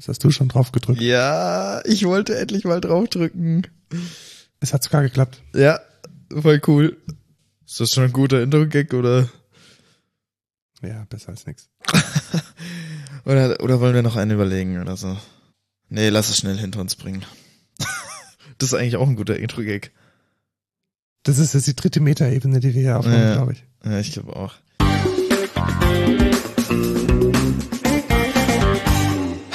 Das hast du schon drauf gedrückt. Ja, ich wollte endlich mal draufdrücken. Es hat sogar geklappt. Ja, voll cool. Ist das schon ein guter Intro-Gag oder? Ja, besser als nix. oder? Oder wollen wir noch einen überlegen oder so? Nee, lass es schnell hinter uns bringen. das ist eigentlich auch ein guter Intro-Gag. Das ist jetzt die dritte Metaebene, die wir hier aufnehmen, Ja. glaube ich. Ja, ich glaube auch.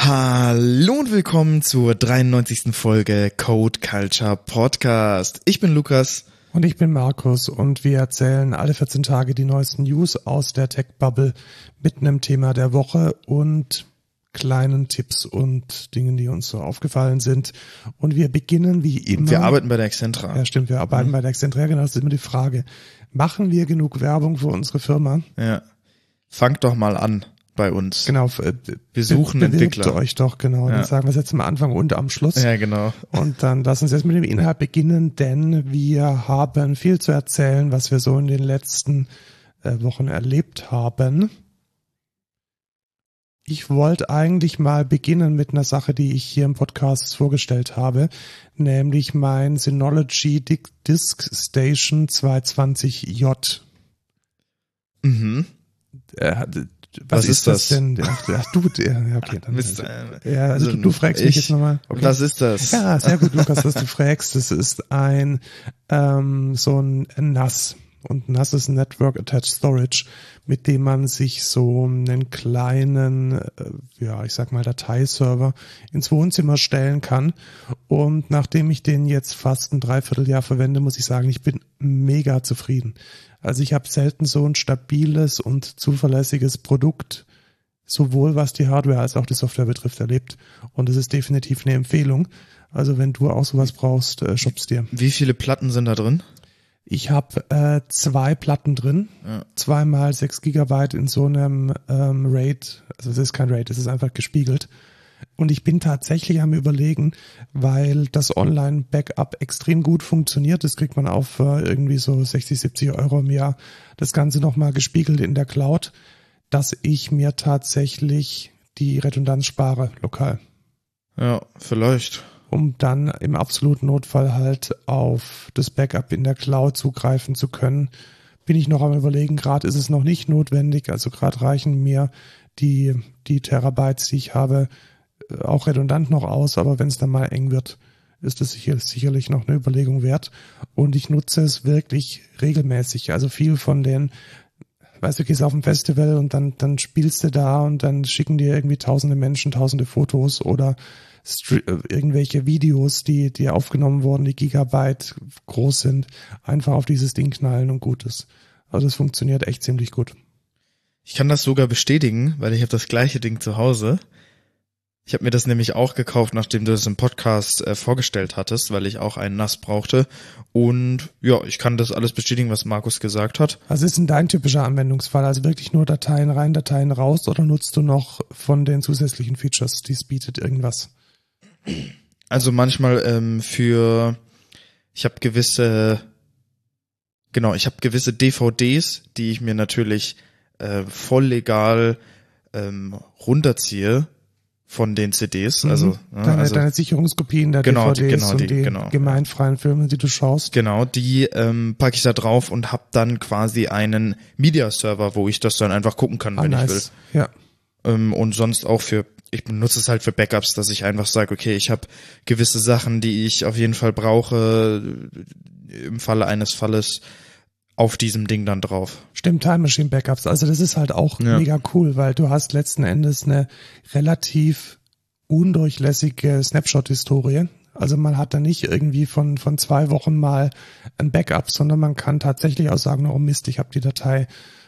Hallo und willkommen zur 93. Folge Code Culture Podcast. Ich bin Lukas. Und ich bin Markus und wir erzählen alle 14 Tage die neuesten News aus der Tech-Bubble mit einem Thema der Woche und kleinen Tipps und Dingen, die uns so aufgefallen sind. Und wir beginnen wie immer. Wir arbeiten bei der Excentra. Ja, stimmt, wir arbeiten bei der Exzentra. Genau, das ist immer die Frage. Machen wir genug Werbung für unsere Firma? Ja. Fangt doch mal an bei uns. Genau. äh, Wir suchen bewirbt Entwickler. euch doch, genau. Ja. Das sagen wir jetzt am Anfang und am Schluss. Ja, genau. Und dann lass uns jetzt mit dem Inhalt beginnen, denn wir haben viel zu erzählen, was wir so in den letzten äh, Wochen erlebt haben. Ich wollte eigentlich mal beginnen mit einer Sache, die ich hier im Podcast vorgestellt habe, nämlich mein Synology Di- Disk Station 220J. Mhm. Was was, ist ist das, das? denn? Ach, du, ja, okay, dann. Mist, äh, ja, also, du, du fragst mich ich- jetzt nochmal. Was ist das? Ja, sehr gut, Lukas, dass du fragst. Das ist ein ähm, so ein NAS. Und NAS ist Network Attached Storage, mit dem man sich so einen kleinen, äh, ja, ich sag mal, Dateiserver ins Wohnzimmer stellen kann. Und nachdem ich den jetzt fast ein Dreivierteljahr verwende, muss ich sagen, ich bin mega zufrieden. Also ich habe selten so ein stabiles und zuverlässiges Produkt sowohl was die Hardware als auch die Software betrifft, erlebt. Und es ist definitiv eine Empfehlung. Also wenn du auch sowas brauchst, äh, shopp's dir. Wie viele Platten sind da drin? Ich habe äh, zwei Platten drin, Ja. zweimal sechs Gigabyte in so einem ähm, RAID. Also es ist kein RAID, es ist einfach gespiegelt. Und ich bin tatsächlich am überlegen, weil das Online-Backup extrem gut funktioniert. Das kriegt man auf äh, irgendwie so 60, 70 Euro im Jahr. Das Ganze nochmal gespiegelt in der Cloud, dass ich mir tatsächlich die Redundanz spare, lokal. Ja, vielleicht. Um dann im absoluten Notfall halt auf das Backup in der Cloud zugreifen zu können. Bin ich noch am überlegen, gerade ist es noch nicht notwendig. Also gerade reichen mir die, die Terabytes, die ich habe, auch redundant noch aus, aber wenn es dann mal eng wird, ist es sicher, sicherlich noch eine Überlegung wert. Und ich nutze es wirklich regelmäßig. Also viel von den, weißt du, gehst auf ein Festival und dann, dann spielst du da und dann schicken dir irgendwie tausende Menschen tausende Fotos oder äh, irgendwelche Videos, die, die aufgenommen wurden, die Gigabyte groß sind, einfach auf dieses Ding knallen und gut. Also es funktioniert echt ziemlich gut. Ich kann das sogar bestätigen, weil ich habe das gleiche Ding zu Hause. Ich habe mir das nämlich auch gekauft, nachdem du es im Podcast äh, vorgestellt hattest, weil ich auch einen NAS brauchte. Und ja, ich kann das alles bestätigen, was Markus gesagt hat. Was ist denn dein typischer Anwendungsfall? Also wirklich nur Dateien rein, Dateien raus oder nutzt du noch von den zusätzlichen Features, die es bietet, irgendwas? Also manchmal ähm, für, ich habe gewisse, genau, ich habe gewisse DVDs, die ich mir natürlich äh, voll legal ähm, runterziehe von den CDs. Also, Mhm. ja, deine, also deine Sicherungskopien der Genau, die- DVDs genau, und die- die genau. gemeinfreien Filme, die du schaust. Genau, die ähm, packe ich da drauf und hab dann quasi einen Media-Server, wo ich das dann einfach gucken kann, Ah, wenn ich will. nice. Ja. Ähm, und sonst auch für, ich benutze es halt für Backups, dass ich einfach sage, okay, ich habe gewisse Sachen, die ich auf jeden Fall brauche, äh, im Falle eines Falles auf diesem Ding dann drauf. Stimmt, Time Machine Backups. Also das ist halt auch Ja. mega cool, weil du hast letzten Endes eine relativ undurchlässige Snapshot-Historie. Also man hat da nicht irgendwie von, von zwei Wochen mal ein Backup, sondern man kann tatsächlich auch sagen, oh Mist, ich habe die Datei,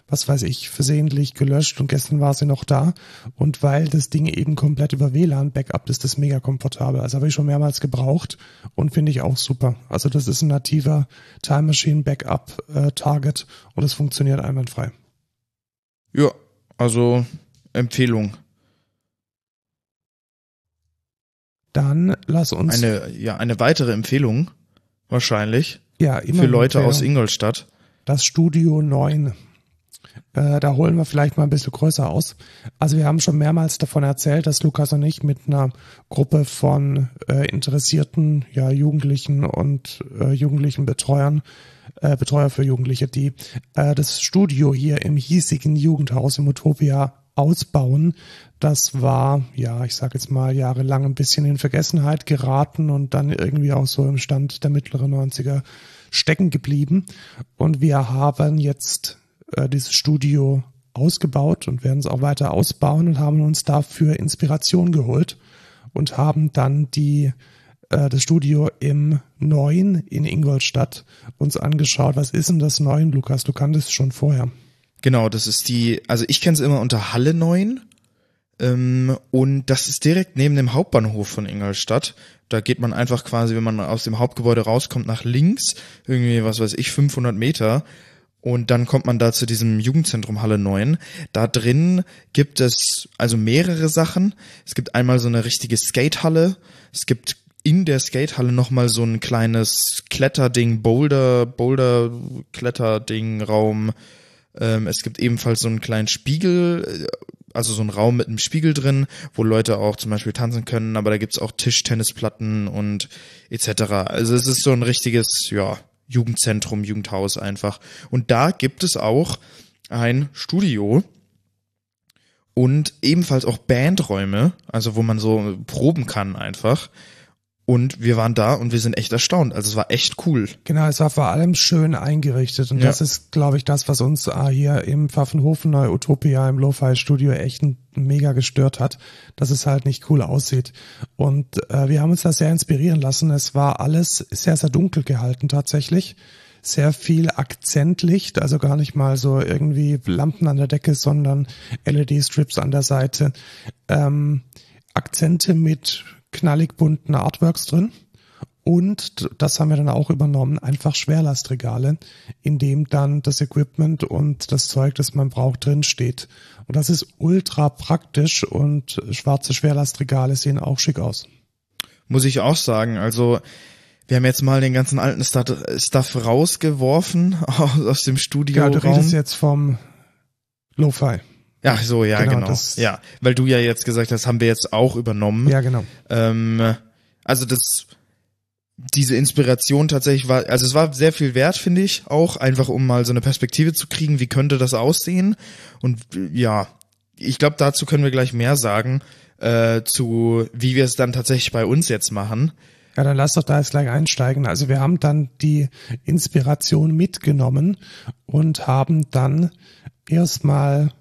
was weiß ich, versehentlich gelöscht und gestern war sie noch da. Und weil das Ding eben komplett über WLAN Backup ist, das mega komfortabel. Also habe ich schon mehrmals gebraucht und finde ich auch super. Also das ist ein nativer Time Machine Backup äh, Target und es funktioniert einwandfrei. Ja, also Empfehlung. Dann lass uns Eine, ja, eine weitere Empfehlung wahrscheinlich ja immer für Leute aus. Ingolstadt. das Studio 9. Äh, da holen wir vielleicht mal ein bisschen größer aus. Also wir haben schon mehrmals davon erzählt, dass Lukas und ich mit einer Gruppe von äh, interessierten ja, Jugendlichen und äh, jugendlichen Betreuern, äh, Betreuer für Jugendliche, die äh, das Studio hier im hiesigen Jugendhaus im Utopia ausbauen. Das war, ja, ich sage jetzt mal, jahrelang ein bisschen in Vergessenheit geraten und dann irgendwie auch so im Stand der mittleren 90er stecken geblieben. Und wir haben jetzt äh, dieses Studio ausgebaut und werden es auch weiter ausbauen und haben uns dafür Inspiration geholt und haben dann die äh, das Studio im Neuen in Ingolstadt uns angeschaut. Was ist denn das Neuen, Lukas? Du kanntest es schon vorher. Genau, das ist die, also ich kenne es immer unter Halle 9. Ähm, und das ist direkt neben dem Hauptbahnhof von Ingolstadt. Da geht man einfach quasi, wenn man aus dem Hauptgebäude rauskommt, nach links, irgendwie, was weiß ich, 500 Meter. Und dann kommt man da zu diesem Jugendzentrum Halle 9. Da drin gibt es also mehrere Sachen. Es gibt einmal so eine richtige Skatehalle. Es gibt in der Skatehalle nochmal so ein kleines Kletterding, Boulder, Boulder, Kletterding, Raum. Ähm, es gibt ebenfalls so einen kleinen Spiegel, also so einen Raum mit einem Spiegel drin, wo Leute auch zum Beispiel tanzen können, aber da gibt's auch Tischtennisplatten und etc. Also es ist so ein richtiges, ja, Jugendzentrum, Jugendhaus einfach. Und da gibt es auch ein Studio und ebenfalls auch Bandräume, also wo man so proben kann einfach. Und wir waren da und wir sind echt erstaunt. Also es war echt cool. Genau, es war vor allem schön eingerichtet. Und ja. das ist, glaube ich, das, was uns äh, hier im Pfaffenhofen Neu Utopia im Lo-Fi Studio echt mega gestört hat, dass es halt nicht cool aussieht. Und äh, wir haben uns da sehr inspirieren lassen. Es war alles sehr, sehr dunkel gehalten tatsächlich. Sehr viel Akzentlicht, also gar nicht mal so irgendwie Lampen an der Decke, sondern LED-Strips an der Seite. Ähm, Akzente mit knallig bunten Artworks drin. Und das haben wir dann auch übernommen, einfach Schwerlastregale, in dem dann das Equipment und das Zeug, das man braucht, drin steht. Und das ist ultra praktisch und schwarze Schwerlastregale sehen auch schick aus. Muss ich auch sagen. Also wir haben jetzt mal den ganzen alten Stuff rausgeworfen aus dem Studio. Ja, du redest jetzt vom Lo-Fi. Ach so, ja, genau. genau. Ja, weil du ja jetzt gesagt hast, haben wir jetzt auch übernommen. Ja, genau. Ähm, also das, diese Inspiration tatsächlich war, also es war sehr viel wert, finde ich, auch einfach um mal so eine Perspektive zu kriegen, wie könnte das aussehen. Und ja, ich glaube, dazu können wir gleich mehr sagen, äh, zu wie wir es dann tatsächlich bei uns jetzt machen. Ja, dann lass doch da jetzt gleich einsteigen. Also wir haben dann die Inspiration mitgenommen und haben dann erstmal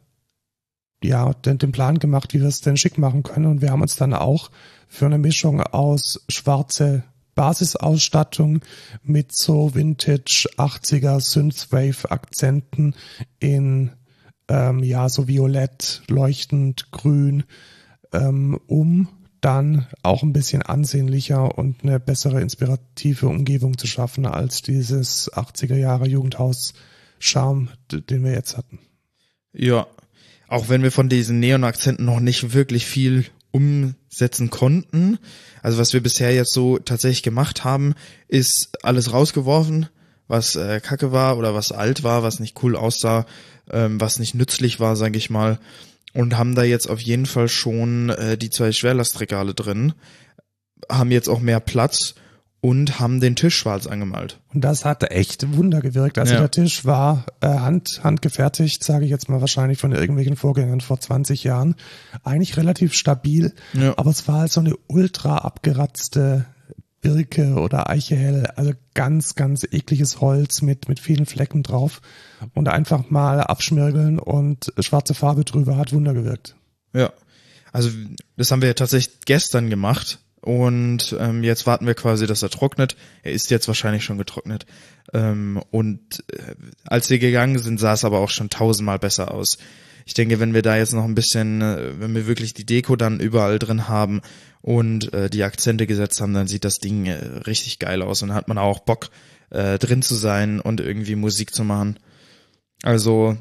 ja, den, den Plan gemacht, wie wir es denn schick machen können. Und wir haben uns dann auch für eine Mischung aus schwarze Basisausstattung mit so Vintage 80er Synthwave Akzenten in ähm, ja so violett, leuchtend, grün, ähm, um dann auch ein bisschen ansehnlicher und eine bessere inspirative Umgebung zu schaffen als dieses 80er Jahre Jugendhaus Charme, den wir jetzt hatten. Ja, auch wenn wir von diesen Neon-Akzenten noch nicht wirklich viel umsetzen konnten. Also was wir bisher jetzt so tatsächlich gemacht haben, ist alles rausgeworfen, was äh, kacke war oder was alt war, was nicht cool aussah, ähm, was nicht nützlich war, sage ich mal. Und haben da jetzt auf jeden Fall schon äh, die zwei Schwerlastregale drin, haben jetzt auch mehr Platz und haben den Tisch schwarz angemalt. Und das hat echt Wunder gewirkt. Also ja. der Tisch war äh, hand, handgefertigt, sage ich jetzt mal wahrscheinlich von irgendwelchen Vorgängern vor 20 Jahren. Eigentlich relativ stabil, ja. aber es war halt so eine ultra abgeratzte Birke oder Eichehell, also ganz, ganz ekliges Holz mit, mit vielen Flecken drauf. Und einfach mal abschmirgeln und schwarze Farbe drüber hat Wunder gewirkt. Ja. Also das haben wir ja tatsächlich gestern gemacht und ähm, jetzt warten wir quasi, dass er trocknet. Er ist jetzt wahrscheinlich schon getrocknet. Ähm, und äh, als wir gegangen sind, sah es aber auch schon tausendmal besser aus. Ich denke, wenn wir da jetzt noch ein bisschen, äh, wenn wir wirklich die Deko dann überall drin haben und äh, die Akzente gesetzt haben, dann sieht das Ding äh, richtig geil aus und hat man auch Bock äh, drin zu sein und irgendwie Musik zu machen. Also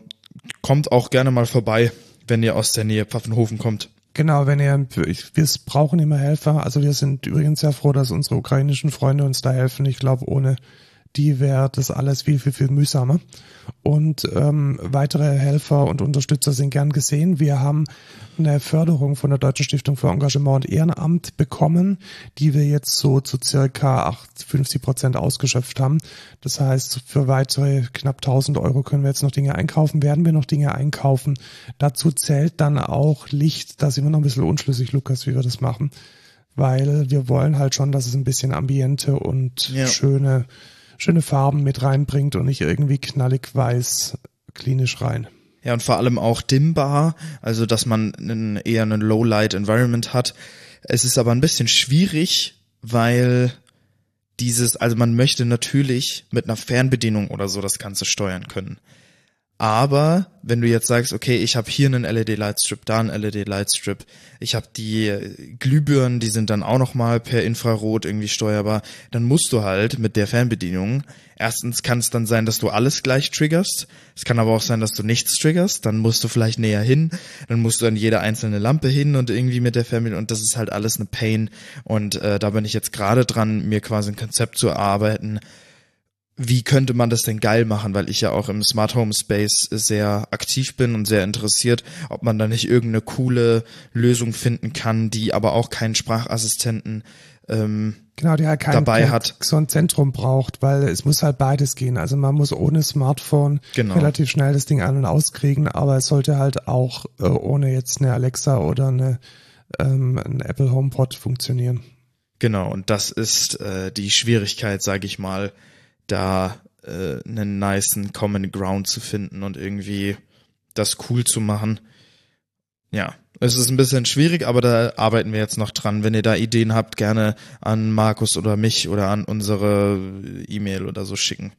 kommt auch gerne mal vorbei, wenn ihr aus der Nähe Pfaffenhofen kommt. Genau, wenn ihr, wir brauchen immer Helfer. Also wir sind übrigens sehr froh, dass unsere ukrainischen Freunde uns da helfen. Ich glaube, ohne die wäre das alles viel, viel, viel mühsamer. Und ähm, weitere Helfer und Unterstützer sind gern gesehen. Wir haben eine Förderung von der Deutschen Stiftung für Engagement und Ehrenamt bekommen, die wir jetzt so zu circa 50 Prozent ausgeschöpft haben. Das heißt, für weitere knapp 1000 Euro können wir jetzt noch Dinge einkaufen, werden wir noch Dinge einkaufen. Dazu zählt dann auch Licht, da sind wir noch ein bisschen unschlüssig, Lukas, wie wir das machen, weil wir wollen halt schon, dass es ein bisschen Ambiente und ja. schöne schöne Farben mit reinbringt und nicht irgendwie knallig weiß klinisch rein. Ja, und vor allem auch dimmbar, also dass man einen, eher einen Low-Light-Environment hat. Es ist aber ein bisschen schwierig, weil dieses, also man möchte natürlich mit einer Fernbedienung oder so das Ganze steuern können. Aber wenn du jetzt sagst, okay, ich habe hier einen LED-Lightstrip, da einen LED-Lightstrip, ich habe die Glühbirnen, die sind dann auch nochmal per Infrarot irgendwie steuerbar, dann musst du halt mit der Fernbedienung, erstens kann es dann sein, dass du alles gleich triggerst, es kann aber auch sein, dass du nichts triggerst, dann musst du vielleicht näher hin, dann musst du an jede einzelne Lampe hin und irgendwie mit der Fernbedienung und das ist halt alles eine Pain und äh, da bin ich jetzt gerade dran, mir quasi ein Konzept zu erarbeiten, wie könnte man das denn geil machen, weil ich ja auch im Smart Home Space sehr aktiv bin und sehr interessiert, ob man da nicht irgendeine coole Lösung finden kann, die aber auch keinen Sprachassistenten ähm, genau, der halt kein, dabei hat. So ein Zentrum braucht, weil es muss halt beides gehen. Also man muss ohne Smartphone genau. relativ schnell das Ding an und auskriegen, aber es sollte halt auch äh, ohne jetzt eine Alexa oder eine ähm, ein Apple HomePod funktionieren. Genau, und das ist äh, die Schwierigkeit, sage ich mal, da äh, einen niceen Common Ground zu finden und irgendwie das cool zu machen. Ja, es ist ein bisschen schwierig, aber da arbeiten wir jetzt noch dran. Wenn ihr da Ideen habt, gerne an Markus oder mich oder an unsere E-Mail oder so schicken.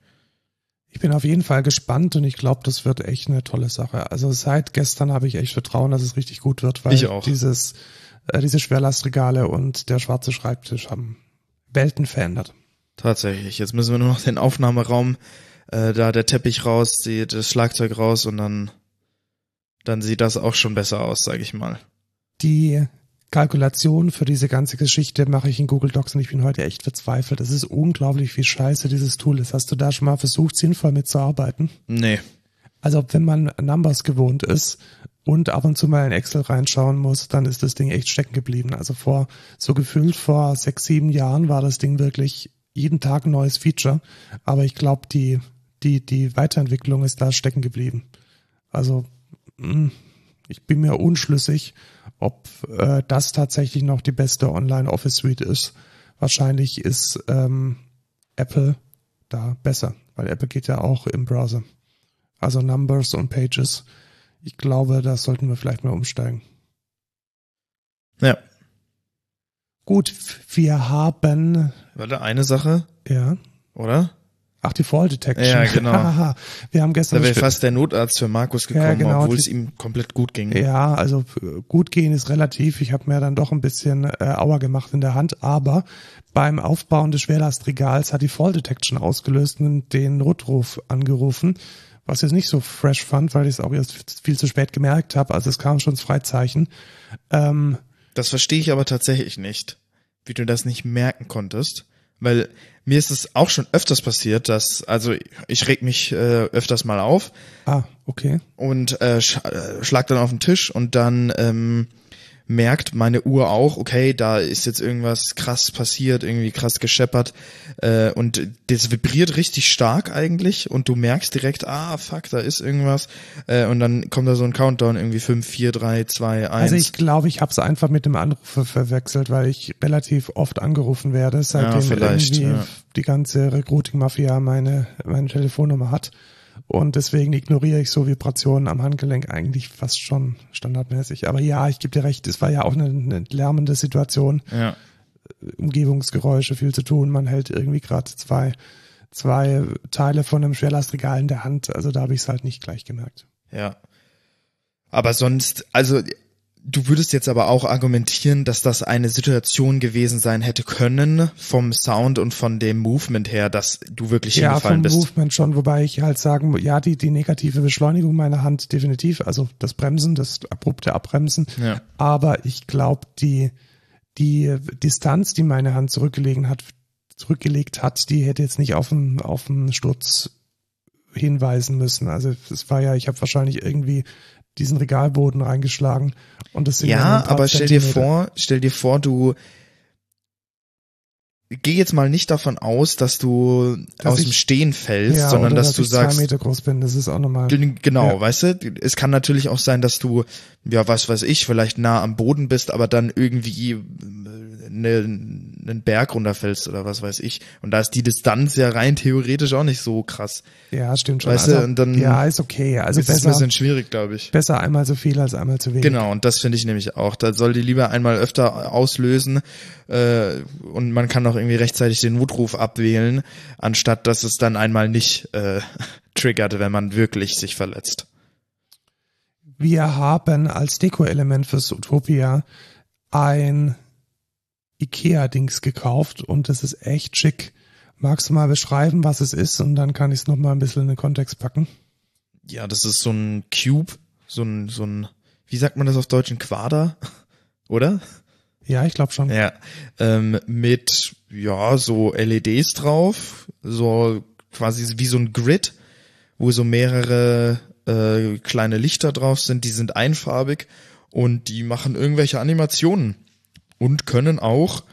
Ich bin auf jeden Fall gespannt und ich glaube, das wird echt eine tolle Sache. Also seit gestern habe ich echt Vertrauen, dass es richtig gut wird, weil ich auch. dieses äh, diese Schwerlastregale und der schwarze Schreibtisch haben Welten verändert. Tatsächlich. Jetzt müssen wir nur noch den Aufnahmeraum, äh, da der Teppich raus, die, das Schlagzeug raus und dann, dann sieht das auch schon besser aus, sage ich mal. Die Kalkulation für diese ganze Geschichte mache ich in Google Docs und ich bin heute echt verzweifelt. Es ist unglaublich, wie scheiße dieses Tool ist. Hast du da schon mal versucht, sinnvoll mitzuarbeiten? Nee. Also wenn man Numbers gewohnt ist und ab und zu mal in Excel reinschauen muss, dann ist das Ding echt stecken geblieben. Also vor, so gefühlt vor sechs, sieben Jahren war das Ding wirklich jeden Tag ein neues Feature, aber ich glaube, die, die, die Weiterentwicklung ist da stecken geblieben. Also hm, ich bin mir unschlüssig, ob äh, das tatsächlich noch die beste Online-Office-Suite ist. Wahrscheinlich ist ähm, Apple da besser, weil Apple geht ja auch im Browser. Also Numbers und Pages. Ich glaube, da sollten wir vielleicht mal umsteigen. Ja, Gut, wir haben. Warte, eine Sache? Ja. Oder? Ach, die Fall Detection. Ja, genau. wir haben gestern. Da wäre fast der Notarzt für Markus gekommen, ja, genau, obwohl es ihm komplett gut ging. Ja, also gut gehen ist relativ. Ich habe mir dann doch ein bisschen äh, Auer gemacht in der Hand, aber beim Aufbauen des Schwerlastregals hat die Fall Detection ausgelöst und den Notruf angerufen, was ich jetzt nicht so fresh fand, weil ich es auch erst viel zu spät gemerkt habe. Also es kam schon das Freizeichen. Ähm, das verstehe ich aber tatsächlich nicht, wie du das nicht merken konntest. Weil mir ist es auch schon öfters passiert, dass, also ich reg mich äh, öfters mal auf. Ah, okay. Und äh, sch äh, schlag dann auf den Tisch und dann ähm, merkt meine Uhr auch, okay, da ist jetzt irgendwas krass passiert, irgendwie krass gescheppert äh, und das vibriert richtig stark eigentlich und du merkst direkt, ah, fuck, da ist irgendwas äh, und dann kommt da so ein Countdown, irgendwie 5, 4, 3, 2, 1. Also ich glaube, ich habe es einfach mit dem Anrufer verwechselt, weil ich relativ oft angerufen werde, seitdem ja, irgendwie ja. die ganze Recruiting-Mafia meine, meine Telefonnummer hat. Und deswegen ignoriere ich so Vibrationen am Handgelenk eigentlich fast schon standardmäßig. Aber ja, ich gebe dir recht, es war ja auch eine, eine lärmende Situation. Ja. Umgebungsgeräusche, viel zu tun. Man hält irgendwie gerade zwei, zwei Teile von einem Schwerlastregal in der Hand. Also da habe ich es halt nicht gleich gemerkt. Ja. Aber sonst, also Du würdest jetzt aber auch argumentieren, dass das eine Situation gewesen sein hätte können vom Sound und von dem Movement her, dass du wirklich ja, hingefallen bist. Ja, vom Movement schon, wobei ich halt sagen, ja, die, die negative Beschleunigung meiner Hand definitiv, also das Bremsen, das abrupte Abbremsen. Ja. Aber ich glaube, die, die Distanz, die meine Hand zurückgelegen hat zurückgelegt hat, die hätte jetzt nicht auf einen, auf einen Sturz hinweisen müssen. Also es war ja, ich habe wahrscheinlich irgendwie diesen Regalboden reingeschlagen und das sind ja, aber stell dir vor, stell dir vor, du geh jetzt mal nicht davon aus, dass du dass aus ich, dem Stehen fällst, ja, sondern dass, dass, du ich sagst, zwei Meter groß bin. Das ist auch nochmal. Genau, ja. weißt du, es kann natürlich auch sein, dass du, ja, was weiß ich, vielleicht nah am Boden bist, aber dann irgendwie eine, einen Berg runterfällst oder was weiß ich. Und da ist die Distanz ja rein theoretisch auch nicht so krass. Ja, stimmt schon. Weißt also, du, und dann ja, ist okay. Also ist besser, ein bisschen schwierig, glaube ich. Besser einmal so viel als einmal zu wenig. Genau, und das finde ich nämlich auch. Da soll die lieber einmal öfter auslösen äh, und man kann auch irgendwie rechtzeitig den Notruf abwählen, anstatt dass es dann einmal nicht äh, triggert, wenn man wirklich sich verletzt. Wir haben als Deko-Element fürs Utopia ein Ikea-Dings gekauft und das ist echt schick. Magst du mal beschreiben, was es ist und dann kann ich es nochmal ein bisschen in den Kontext packen? Ja, das ist so ein Cube, so ein, so ein, wie sagt man das auf Deutsch, ein Quader, oder? Ja, ich glaube schon. Ja, ähm, mit, ja, so LEDs drauf, so quasi wie so ein Grid, wo so mehrere äh, kleine Lichter drauf sind, die sind einfarbig und die machen irgendwelche Animationen und können auch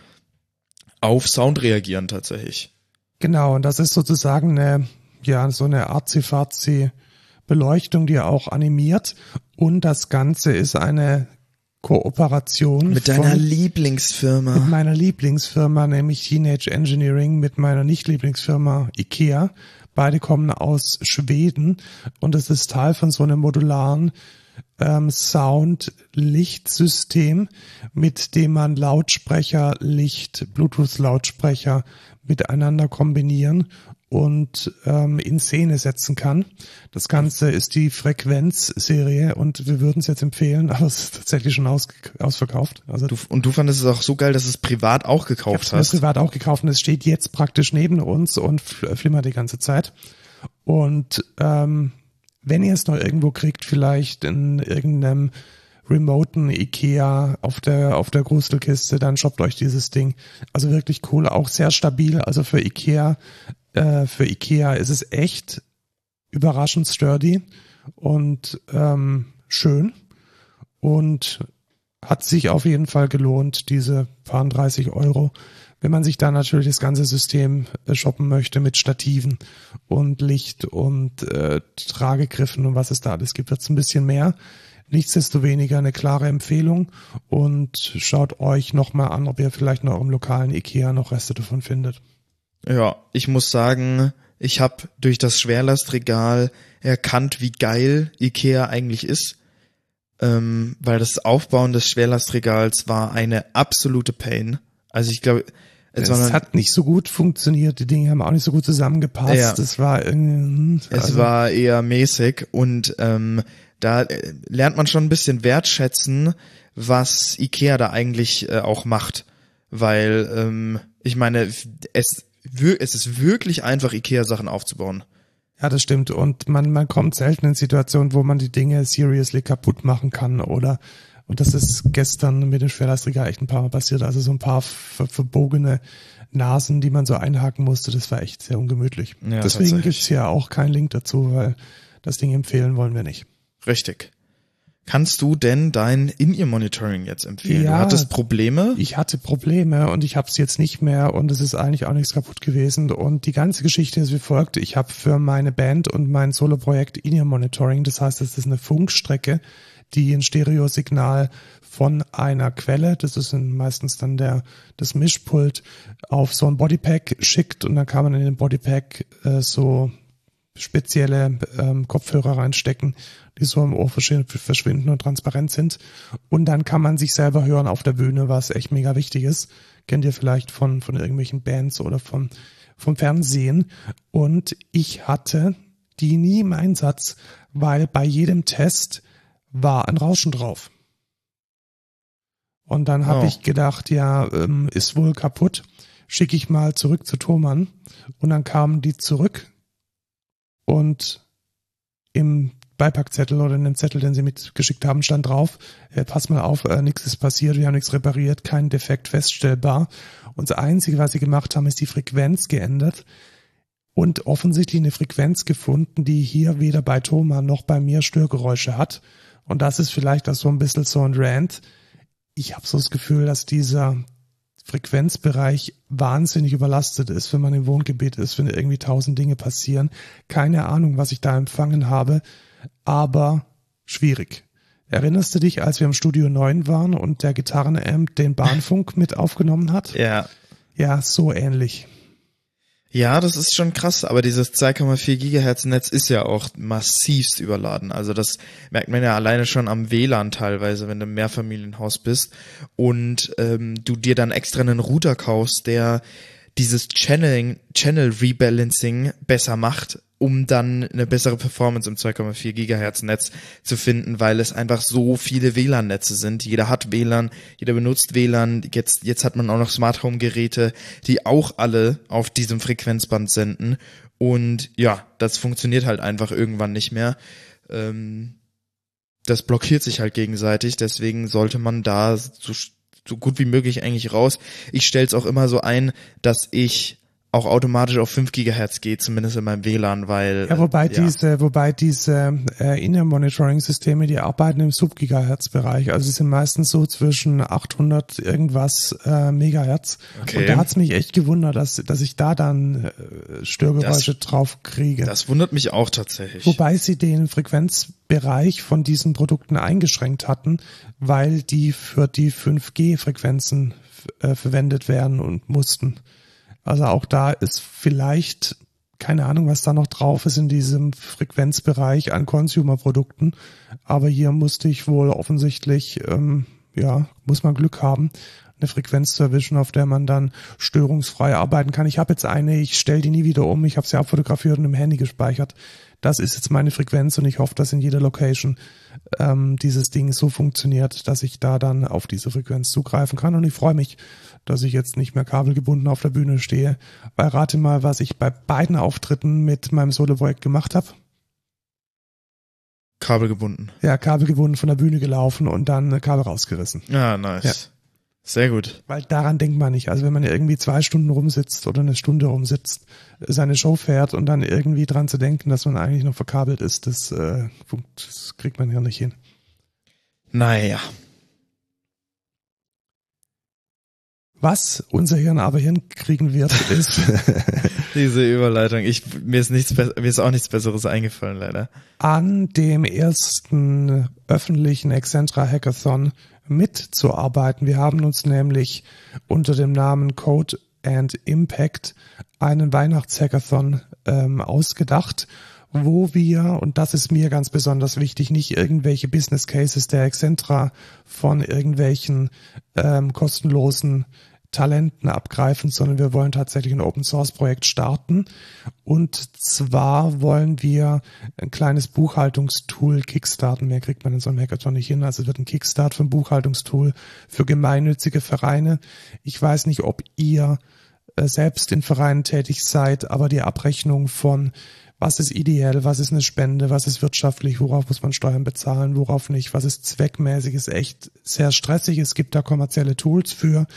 auf Sound reagieren tatsächlich. Genau, und das ist sozusagen eine, ja, so eine arzi Beleuchtung, die auch animiert. Und das Ganze ist eine Kooperation. Mit deiner von, Lieblingsfirma. Mit meiner Lieblingsfirma, nämlich Teenage Engineering, mit meiner Nicht-Lieblingsfirma IKEA. Beide kommen aus Schweden und es ist Teil von so einem modularen ähm, Sound-Lichtsystem, mit dem man Lautsprecher, Licht, Bluetooth-Lautsprecher miteinander kombinieren und ähm, in Szene setzen kann. Das Ganze ist die Frequenz-Serie und wir würden es jetzt empfehlen, aber es ist tatsächlich schon aus, ausverkauft. Also du, und du fandest es auch so geil, dass es privat auch gekauft ich hast. privat auch gekauft und es steht jetzt praktisch neben uns und flimmert die ganze Zeit. Und ähm, wenn ihr es noch irgendwo kriegt, vielleicht in irgendeinem remoten Ikea auf der, auf der Grustelkiste, dann shoppt euch dieses Ding. Also wirklich cool, auch sehr stabil. Also für Ikea, äh, für Ikea ist es echt überraschend sturdy und ähm, schön und hat sich auf jeden Fall gelohnt, diese paar 30 Euro. Wenn man sich da natürlich das ganze System äh, shoppen möchte mit Stativen und Licht und äh, Tragegriffen und was es da alles gibt, wird es ein bisschen mehr. Nichtsdestoweniger eine klare Empfehlung und schaut euch nochmal an, ob ihr vielleicht in eurem lokalen Ikea noch Reste davon findet. Ja, ich muss sagen, ich habe durch das Schwerlastregal erkannt, wie geil Ikea eigentlich ist, ähm, weil das Aufbauen des Schwerlastregals war eine absolute Pain. Also ich glaube, es hat nicht so gut funktioniert, die Dinge haben auch nicht so gut zusammengepasst. Ja. Das war irgendwie. Also es war eher mäßig und ähm, da äh, lernt man schon ein bisschen wertschätzen, was Ikea da eigentlich äh, auch macht. Weil, ähm, ich meine, es, es ist wirklich einfach, Ikea-Sachen aufzubauen. Ja, das stimmt. Und man, man kommt selten in Situationen, wo man die Dinge seriously kaputt machen kann oder und das ist gestern mit dem Schwerlastregal echt ein paar Mal passiert. Also so ein paar ver verbogene Nasen, die man so einhaken musste, das war echt sehr ungemütlich. Ja, Deswegen gibt's hier auch keinen Link dazu, weil das Ding empfehlen wollen wir nicht. Richtig. Kannst du denn dein In-Ear-Monitoring jetzt empfehlen? Ja, du hattest Probleme? Ich hatte Probleme und ich habe es jetzt nicht mehr und es ist eigentlich auch nichts kaputt gewesen. Und die ganze Geschichte ist wie folgt. Ich habe für meine Band und mein Solo-Projekt In-Ear-Monitoring, das heißt, es ist eine Funkstrecke, die ein Stereosignal von einer Quelle, das ist meistens dann der das Mischpult, auf so ein Bodypack schickt und dann kann man in den Bodypack äh, so spezielle ähm, Kopfhörer reinstecken, die so im Ohr verschwinden und transparent sind. Und dann kann man sich selber hören auf der Bühne, was echt mega wichtig ist. Kennt ihr vielleicht von, von irgendwelchen Bands oder von, vom Fernsehen. Und ich hatte die nie im Einsatz, weil bei jedem Test war ein Rauschen drauf. Und dann habe oh. ich gedacht, ja, ähm, ist wohl kaputt. Schicke ich mal zurück zu Thomann. Und dann kamen die zurück und im Beipackzettel oder in dem Zettel, den sie mitgeschickt haben, stand drauf, äh, pass mal auf, äh, nichts ist passiert, wir haben nichts repariert, kein Defekt feststellbar. Und das Einzige, was sie gemacht haben, ist die Frequenz geändert und offensichtlich eine Frequenz gefunden, die hier weder bei Thomas noch bei mir Störgeräusche hat. Und das ist vielleicht auch so ein bisschen so ein Rant. Ich habe so das Gefühl, dass dieser Frequenzbereich wahnsinnig überlastet ist, wenn man im Wohngebiet ist, wenn irgendwie tausend Dinge passieren. Keine Ahnung, was ich da empfangen habe, aber schwierig. Erinnerst du dich, als wir im Studio 9 waren und der Gitarrenamp den Bahnfunk mit aufgenommen hat? Ja. Ja, so ähnlich. Ja, das ist schon krass, aber dieses 2,4 Gigahertz Netz ist ja auch massivst überladen. Also das merkt man ja alleine schon am WLAN teilweise, wenn du im Mehrfamilienhaus bist und ähm, du dir dann extra einen Router kaufst, der dieses Channeling, Channel Rebalancing besser macht um dann eine bessere Performance im 2,4 Gigahertz Netz zu finden, weil es einfach so viele WLAN-Netze sind. Jeder hat WLAN, jeder benutzt WLAN. Jetzt, jetzt hat man auch noch Smart Home Geräte, die auch alle auf diesem Frequenzband senden. Und ja, das funktioniert halt einfach irgendwann nicht mehr. Ähm, das blockiert sich halt gegenseitig. Deswegen sollte man da so, so gut wie möglich eigentlich raus. Ich stelle es auch immer so ein, dass ich auch automatisch auf 5 Gigahertz geht, zumindest in meinem WLAN, weil ja, wobei ja. diese, wobei diese äh, Inner-Monitoring-Systeme, die arbeiten im Sub-Gigahertz-Bereich, also sie sind meistens so zwischen 800 irgendwas äh, Megahertz. Okay. Und da hat's mich echt gewundert, dass dass ich da dann äh, Störgeräusche das, drauf kriege. Das wundert mich auch tatsächlich. Wobei sie den Frequenzbereich von diesen Produkten eingeschränkt hatten, weil die für die 5G-Frequenzen äh, verwendet werden und mussten. Also auch da ist vielleicht keine Ahnung, was da noch drauf ist in diesem Frequenzbereich an Consumer-Produkten. Aber hier musste ich wohl offensichtlich, ähm, ja, muss man Glück haben, eine Frequenz zu erwischen, auf der man dann störungsfrei arbeiten kann. Ich habe jetzt eine, ich stelle die nie wieder um, ich habe sie abfotografiert und im Handy gespeichert. Das ist jetzt meine Frequenz und ich hoffe, dass in jeder Location ähm, dieses Ding so funktioniert, dass ich da dann auf diese Frequenz zugreifen kann. Und ich freue mich, dass ich jetzt nicht mehr kabelgebunden auf der Bühne stehe. Weil rate mal, was ich bei beiden Auftritten mit meinem Solo-Projekt gemacht habe. Kabelgebunden. Ja, kabelgebunden von der Bühne gelaufen und dann Kabel rausgerissen. Ja, nice. Ja. Sehr gut. Weil daran denkt man nicht. Also wenn man irgendwie zwei Stunden rumsitzt oder eine Stunde rumsitzt, seine Show fährt und dann irgendwie dran zu denken, dass man eigentlich noch verkabelt ist, das, äh, das kriegt man ja nicht hin. Naja. Was unser Hirn aber hinkriegen wird, ist diese Überleitung. Ich mir ist nichts mir ist auch nichts Besseres eingefallen leider. An dem ersten öffentlichen Excentra Hackathon mitzuarbeiten. Wir haben uns nämlich unter dem Namen Code and Impact einen Weihnachtshackathon ähm, ausgedacht wo wir, und das ist mir ganz besonders wichtig, nicht irgendwelche Business Cases der Excentra von irgendwelchen ähm, kostenlosen Talenten abgreifen, sondern wir wollen tatsächlich ein Open Source Projekt starten. Und zwar wollen wir ein kleines Buchhaltungstool kickstarten. Mehr kriegt man in so einem Hackathon nicht hin. Also es wird ein Kickstart für ein Buchhaltungstool für gemeinnützige Vereine. Ich weiß nicht, ob ihr äh, selbst in Vereinen tätig seid, aber die Abrechnung von was ist ideell, was ist eine Spende, was ist wirtschaftlich, worauf muss man Steuern bezahlen, worauf nicht, was ist zweckmäßig, ist echt sehr stressig. Es gibt da kommerzielle Tools für,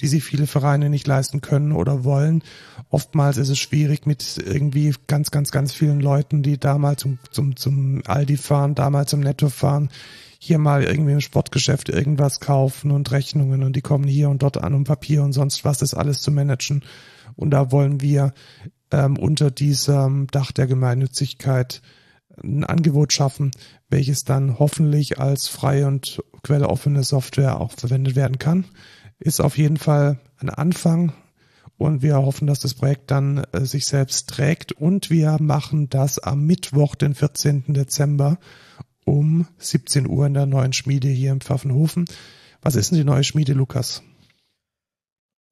die sich viele Vereine nicht leisten können oder wollen. Oftmals ist es schwierig mit irgendwie ganz, ganz, ganz vielen Leuten, die damals zum, zum, zum Aldi fahren, damals zum Netto fahren, hier mal irgendwie im Sportgeschäft irgendwas kaufen und Rechnungen und die kommen hier und dort an um Papier und sonst was, das alles zu managen. Und da wollen wir ähm, unter diesem Dach der Gemeinnützigkeit ein Angebot schaffen, welches dann hoffentlich als freie und quelleoffene Software auch verwendet werden kann. Ist auf jeden Fall ein Anfang und wir hoffen, dass das Projekt dann äh, sich selbst trägt und wir machen das am Mittwoch, den 14. Dezember um 17 Uhr in der neuen Schmiede hier im Pfaffenhofen. Was ist denn die neue Schmiede, Lukas?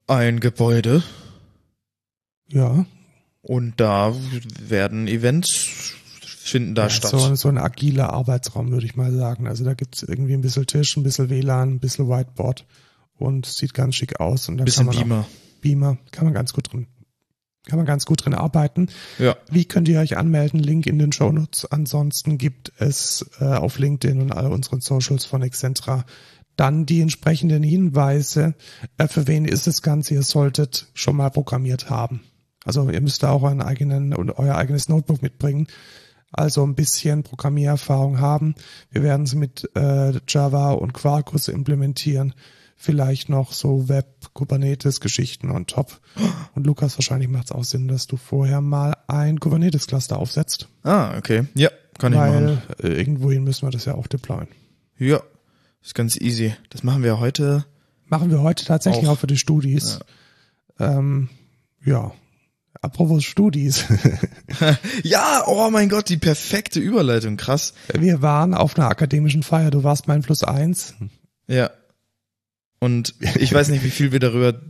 Ein Gebäude. Ja, und da werden Events finden da ja, statt. So, so ein agiler Arbeitsraum, würde ich mal sagen. Also da gibt's irgendwie ein bisschen Tisch, ein bisschen WLAN, ein bisschen Whiteboard und sieht ganz schick aus. Und da bisschen kann man Beamer. Beamer, kann man ganz gut drin Kann man ganz gut drin arbeiten. Ja. Wie könnt ihr euch anmelden? Link in den Show Notes. Ansonsten gibt es äh, auf LinkedIn und all unseren Socials von Excentra dann die entsprechenden Hinweise, äh, für wen ist das Ganze, ihr solltet schon mal programmiert haben. Also ihr müsst da auch einen eigenen und euer eigenes Notebook mitbringen. Also ein bisschen Programmiererfahrung haben. Wir werden es mit äh, Java und Quarkus implementieren. Vielleicht noch so Web, Kubernetes-Geschichten on top. Und Lukas, wahrscheinlich macht es auch Sinn, dass du vorher mal ein Kubernetes-Cluster aufsetzt. Ah, okay. Ja, kann ich weil machen. äh, irgendwohin müssen wir das ja auch deployen. Ja, ist ganz easy. Das machen wir heute. Machen wir heute tatsächlich Auch. auch, für die Studis. Ja. Ähm, ja. Apropos Studis. Ja, oh mein Gott, die perfekte Überleitung, krass. Wir waren auf einer akademischen Feier. Du warst mein Plus eins. Ja. Und ich weiß nicht, wie viel wir darüber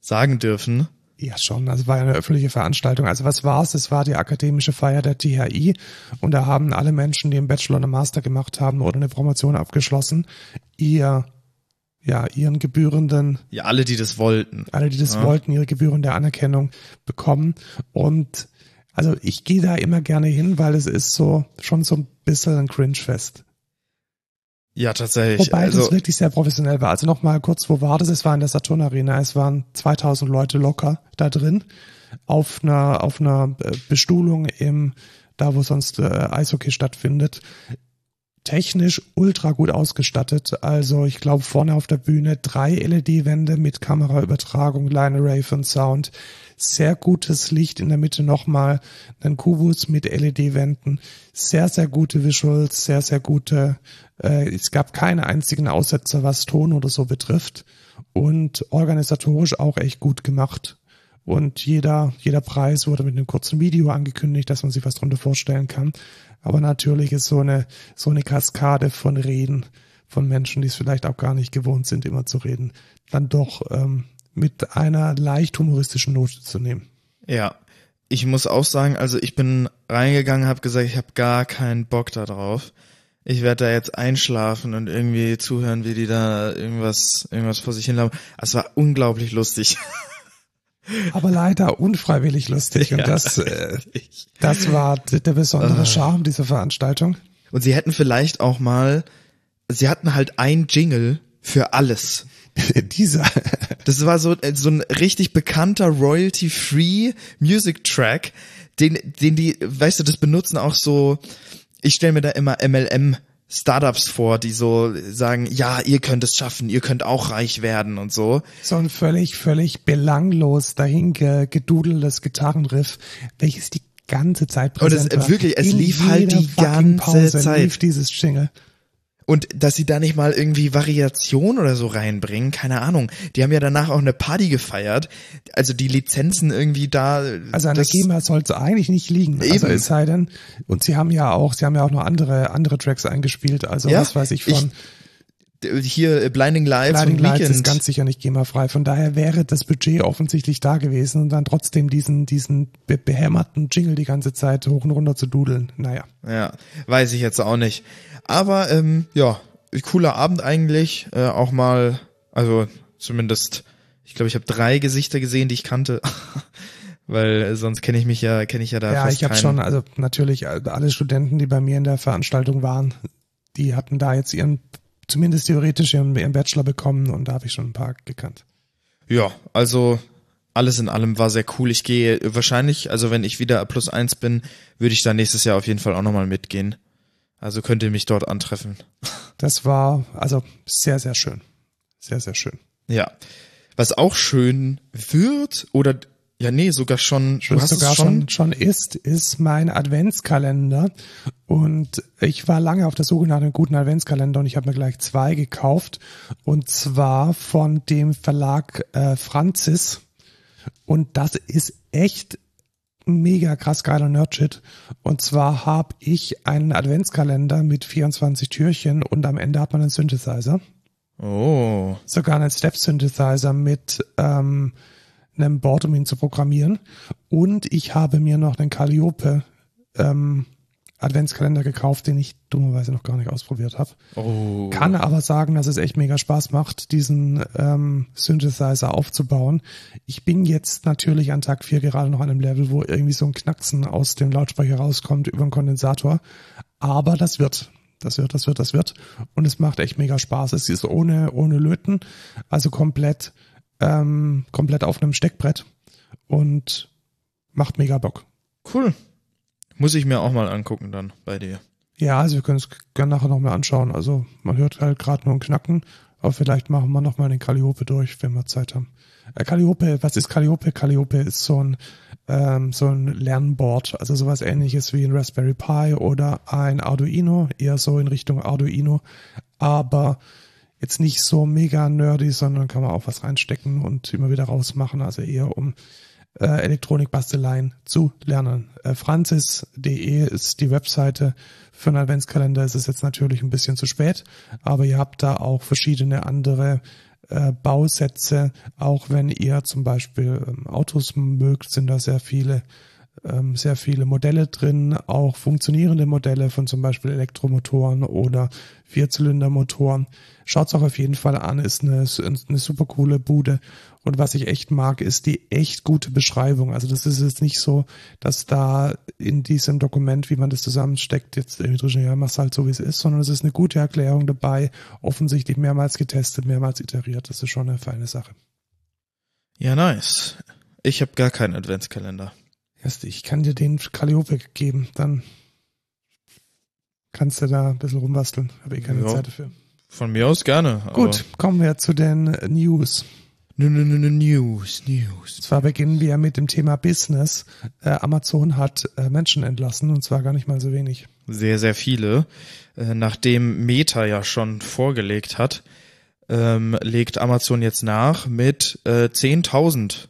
sagen dürfen. Ja, schon. Also war ja eine öffentliche Veranstaltung. Also was war's? Es war die akademische Feier der THI und da haben alle Menschen, die einen Bachelor und einen Master gemacht haben oder eine Promotion abgeschlossen, ihr, ja, ihren gebührenden, Ja, alle, die das wollten. alle, die das Ja. wollten, ihre gebührende Anerkennung bekommen. Und also ich gehe da immer gerne hin, weil es ist so schon so ein bisschen ein Cringe-Fest. Ja, tatsächlich. Wobei also, das wirklich sehr professionell war. Also nochmal kurz, wo war das? Es war in der Saturn Arena. Es waren 2000 Leute locker da drin auf einer, auf einer äh, Bestuhlung im, da wo sonst äh, Eishockey stattfindet. Technisch ultra gut ausgestattet. Also ich glaube vorne auf der Bühne drei LED-Wände mit Kameraübertragung, Line Array den Sound. Sehr gutes Licht in der Mitte nochmal. Ein Kubus mit LED-Wänden. Sehr, sehr gute Visuals, sehr, sehr gute äh, es gab keine einzigen Aussetzer, was Ton oder so betrifft. Und organisatorisch auch echt gut gemacht. Und jeder, jeder Preis wurde mit einem kurzen Video angekündigt, dass man sich was drunter vorstellen kann. Aber natürlich ist so eine, so eine Kaskade von Reden von Menschen, die es vielleicht auch gar nicht gewohnt sind, immer zu reden, dann doch ähm, mit einer leicht humoristischen Note zu nehmen. ja. Ich muss auch sagen, also ich bin reingegangen, habe gesagt, ich habe gar keinen Bock da drauf. Ich werde da jetzt einschlafen und irgendwie zuhören, wie die da irgendwas, irgendwas vor sich hin labern. Es war unglaublich lustig. Aber leider unfreiwillig lustig. Und Ja. das, äh, das war der besondere Charme dieser Veranstaltung. Und sie hätten vielleicht auch mal, sie hatten halt ein Jingle für alles. Dieser, Das war so, äh, so ein richtig bekannter Royalty-Free Music-Track, den, den die, weißt du, das benutzen auch so, ich stelle mir da immer MLM Startups vor, die so sagen, ja, ihr könnt es schaffen, ihr könnt auch reich werden und so. so ein völlig, völlig belanglos dahin ge- gedudeltes Gitarrenriff, welches die ganze Zeit Und es- präsent war. wirklich, es In lief halt die ganze Pause Zeit. lief dieses Jingle. Und dass sie da nicht mal irgendwie Variation oder so reinbringen, keine Ahnung. Die haben ja danach auch eine Party gefeiert. Also die Lizenzen irgendwie da. Also an der das- GEMA soll es eigentlich nicht liegen. Also Eben. es sei denn, und sie haben ja auch, sie haben ja auch noch andere, andere Tracks eingespielt. Also Ja, was weiß ich von hier äh, Blinding Lights Blinding und Lights Weekend. ist ganz sicher nicht GEMA-frei. Von daher wäre das Budget offensichtlich da gewesen und dann trotzdem diesen, diesen be behämmerten Jingle die ganze Zeit hoch und runter zu dudeln. Naja. Ja, weiß ich jetzt auch nicht. Aber ähm, ja, cooler Abend eigentlich. Äh, auch mal, also zumindest, ich glaube, ich habe drei Gesichter gesehen, die ich kannte. Weil äh, sonst kenne ich mich ja, kenne ich ja da Ja, ich habe schon, also natürlich äh, alle Studenten, die bei mir in der Veranstaltung waren, die hatten da jetzt ihren, zumindest theoretisch ihren, ihren Bachelor bekommen und da habe ich schon ein paar gekannt. Ja, also alles in allem war sehr cool. Ich gehe wahrscheinlich, also wenn ich wieder plus eins bin, würde ich da nächstes Jahr auf jeden Fall auch nochmal mitgehen. Also könnt ihr mich dort antreffen. Das war also sehr, sehr schön. Sehr, sehr schön. Ja. Was auch schön wird, oder ja, nee, sogar schon, du Was hast sogar schon, schon, ist, ist mein Adventskalender. Und ich war lange auf der Suche nach einem guten Adventskalender und ich habe mir gleich zwei gekauft. Und zwar von dem Verlag äh, Franzis. Und das ist echt mega krass geiler Nerdshit. Und zwar habe ich einen Adventskalender mit 24 Türchen und am Ende hat man einen Synthesizer. Oh. Sogar einen Step-Synthesizer mit ähm, einem Board, um ihn zu programmieren. Und ich habe mir noch einen Calliope ähm, Adventskalender gekauft, den ich dummerweise noch gar nicht ausprobiert habe. Oh. Kann aber sagen, dass es echt mega Spaß macht, diesen ähm, Synthesizer aufzubauen. Ich bin jetzt natürlich an Tag 4 gerade noch an einem Level, wo irgendwie so ein Knacksen aus dem Lautsprecher rauskommt über den Kondensator. Aber das wird. Das wird, das wird, das wird. Und es macht echt mega Spaß. Es ist ohne, ohne Löten, also komplett, ähm, komplett auf einem Steckbrett und macht mega Bock. Cool. Muss ich mir auch mal angucken dann bei dir. Ja, also wir können es gerne nachher nochmal anschauen. Also man hört halt gerade nur ein Knacken, aber vielleicht machen wir nochmal den Calliope durch, wenn wir Zeit haben. Äh, Calliope, was ist Calliope? Calliope ist so ein, ähm, so ein Lernboard, also sowas ähnliches wie ein Raspberry Pi oder ein Arduino, eher so in Richtung Arduino, aber jetzt nicht so mega nerdy, sondern kann man auch was reinstecken und immer wieder rausmachen, also eher um äh, Elektronikbasteleien zu lernen. Äh, Francis.de ist die Webseite für einen Adventskalender. Es ist jetzt natürlich ein bisschen zu spät, aber ihr habt da auch verschiedene andere äh, Bausätze. Auch wenn ihr zum Beispiel ähm, Autos mögt, sind da sehr viele ähm, sehr viele Modelle drin, auch funktionierende Modelle von zum Beispiel Elektromotoren oder Vierzylindermotoren. Schaut's auch auf jeden Fall an, ist eine, eine super coole Bude. Und was ich echt mag, ist die echt gute Beschreibung. Also das ist jetzt nicht so, dass da in diesem Dokument, wie man das zusammensteckt, jetzt irgendwie drin, ja, mach's halt so, wie es ist, sondern es ist eine gute Erklärung dabei, offensichtlich mehrmals getestet, mehrmals iteriert. Das ist schon eine feine Sache. Ja, nice. Ich habe gar keinen Adventskalender. Erst ich kann dir den Calliope geben, dann kannst du da ein bisschen rumbasteln. Habe eh keine Ja. Zeit dafür. Von mir aus gerne. Gut, kommen wir zu den News. News, News. Und zwar beginnen wir mit dem Thema Business. Äh, Amazon hat äh, Menschen entlassen und zwar gar nicht mal so wenig. Sehr, sehr viele. Äh, nachdem Meta ja schon vorgelegt hat, ähm, legt Amazon jetzt nach mit äh, 10.000.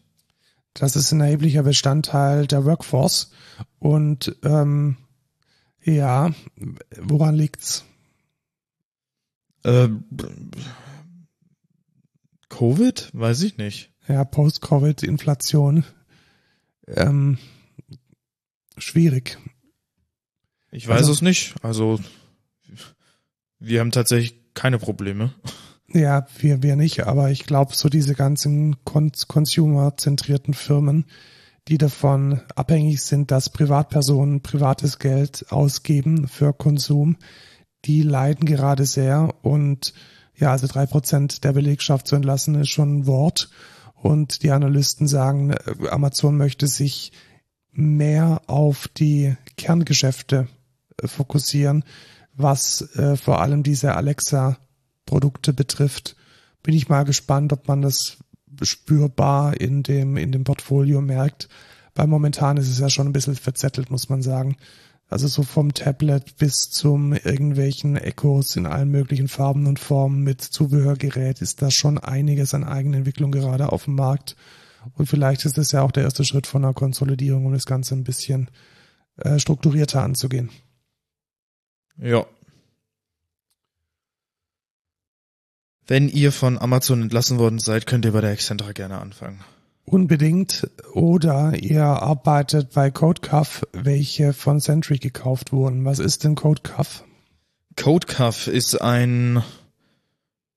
Das ist ein erheblicher Bestandteil der Workforce. Und ähm, ja, woran liegt's? Äh, Covid? Weiß ich nicht. Ja, Post-Covid, Inflation. Ähm, schwierig. Ich weiß Also- es nicht. Also wir haben tatsächlich keine Probleme. Ja, wir, wir nicht, aber ich glaube, so diese ganzen Con consumer-zentrierten Firmen, die davon abhängig sind, dass Privatpersonen privates Geld ausgeben für Konsum, die leiden gerade sehr und ja, also drei Prozent der Belegschaft zu entlassen ist schon ein Wort und die Analysten sagen, äh, Amazon möchte sich mehr auf die Kerngeschäfte äh, fokussieren, was äh, vor allem diese Alexa Produkte betrifft, bin ich mal gespannt, ob man das spürbar in dem, in dem Portfolio merkt. Weil momentan ist es ja schon ein bisschen verzettelt, muss man sagen. Also so vom Tablet bis zum irgendwelchen Echos in allen möglichen Farben und Formen mit Zubehörgerät ist da schon einiges an Eigenentwicklung gerade auf dem Markt. Und vielleicht ist es ja auch der erste Schritt von einer Konsolidierung, um das Ganze ein bisschen äh, strukturierter anzugehen. Ja. Wenn ihr von Amazon entlassen worden seid, könnt ihr bei der Excentra gerne anfangen. Unbedingt. Oder ihr arbeitet bei CodeCuff, welche von Sentry gekauft wurden. Was ist denn CodeCuff? CodeCuff ist ein,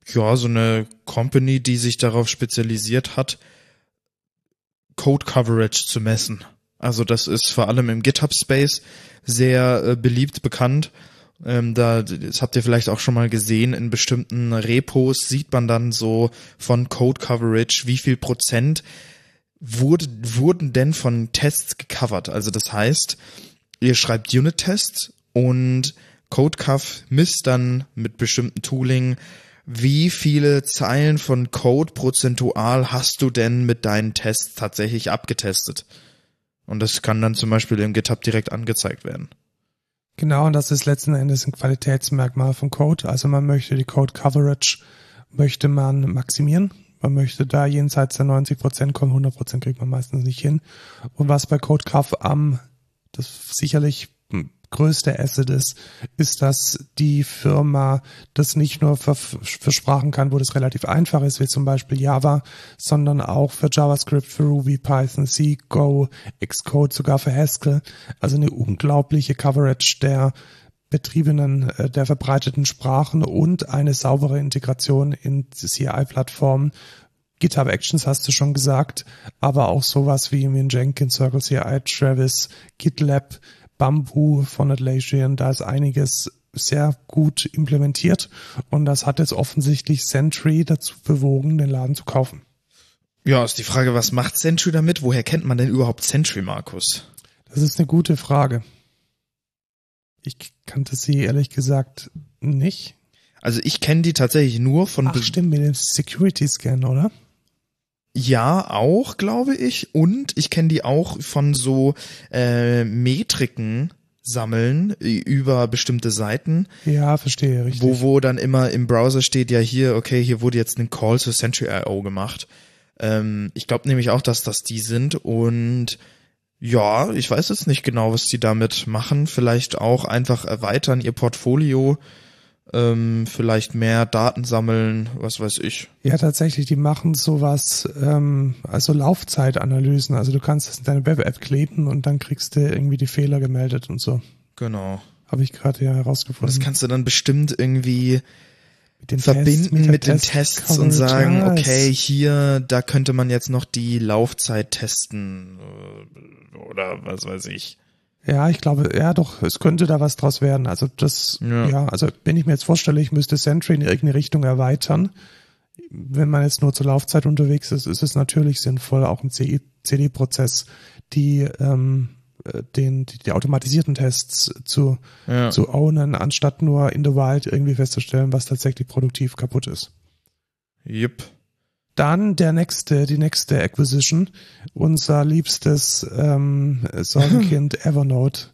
ja, so eine Company, die sich darauf spezialisiert hat, Code Coverage zu messen. Also das ist vor allem im GitHub Space sehr äh, beliebt bekannt. Ähm, da, das habt ihr vielleicht auch schon mal gesehen, in bestimmten Repos sieht man dann so von Code Coverage, wie viel Prozent wurde, wurden denn von Tests gecovert. Also das heißt, ihr schreibt Unit-Tests und CodeCuff misst dann mit bestimmten Tooling, wie viele Zeilen von Code prozentual hast du denn mit deinen Tests tatsächlich abgetestet? Und das kann dann zum Beispiel im GitHub direkt angezeigt werden. Genau, und das ist letzten Endes ein Qualitätsmerkmal von Code. Also man möchte die Code Coverage, möchte man maximieren. Man möchte da jenseits der 90 Prozent kommen, 100 Prozent kriegt man meistens nicht hin. Und was bei CodeCuff am, das sicherlich größte Asset ist, ist, dass die Firma das nicht nur für, für Sprachen kann, wo das relativ einfach ist, wie zum Beispiel Java, sondern auch für JavaScript, für Ruby, Python, C, Go, Xcode, sogar für Haskell. Also eine unglaubliche Coverage der betriebenen, äh, der verbreiteten Sprachen und eine saubere Integration in CI-Plattformen. GitHub Actions hast du schon gesagt, aber auch sowas wie in Jenkins, Circle CI, Travis, GitLab, Bamboo von Atlassian, da ist einiges sehr gut implementiert und das hat jetzt offensichtlich Sentry dazu bewogen, den Laden zu kaufen. Ja, ist die Frage, was macht Sentry damit? Woher kennt man denn überhaupt Sentry, Markus? Das ist eine gute Frage. Ich kannte sie ehrlich gesagt nicht. Also ich kenne die tatsächlich nur von. Ach stimmt, mit dem Security Scan, oder? Ja, auch, glaube ich. Und ich kenne die auch von so äh, Metriken sammeln über bestimmte Seiten. Ja, verstehe, richtig. Wo, wo dann immer im Browser steht, ja hier, okay, hier wurde jetzt ein Call to Sentry.io gemacht. Ähm, ich glaube nämlich auch, dass das die sind und ja, ich weiß jetzt nicht genau, was die damit machen. Vielleicht auch einfach erweitern ihr Portfolio ähm, vielleicht mehr Daten sammeln, was weiß ich. Ja, tatsächlich, die machen sowas, ähm, also Laufzeitanalysen. Also du kannst es in deine Web-App kleben und dann kriegst du irgendwie die Fehler gemeldet und so. Genau. Habe ich gerade ja herausgefunden. Das kannst du dann bestimmt irgendwie mit verbinden Test, mit, mit den Tests und sagen, okay, hier, da könnte man jetzt noch die Laufzeit testen oder was weiß ich. Ja, ich glaube, ja doch, es könnte da was draus werden. Also das, ja. ja, also wenn ich mir jetzt vorstelle, ich müsste Sentry in irgendeine Richtung erweitern, wenn man jetzt nur zur Laufzeit unterwegs ist, ist es natürlich sinnvoll, auch im CD-Prozess die, ähm, den, die, die automatisierten Tests zu, ja. zu ownen, anstatt nur in the wild irgendwie festzustellen, was tatsächlich produktiv kaputt ist. Yep. Dann der nächste, die nächste Acquisition, unser liebstes ähm, Sorgenkind Evernote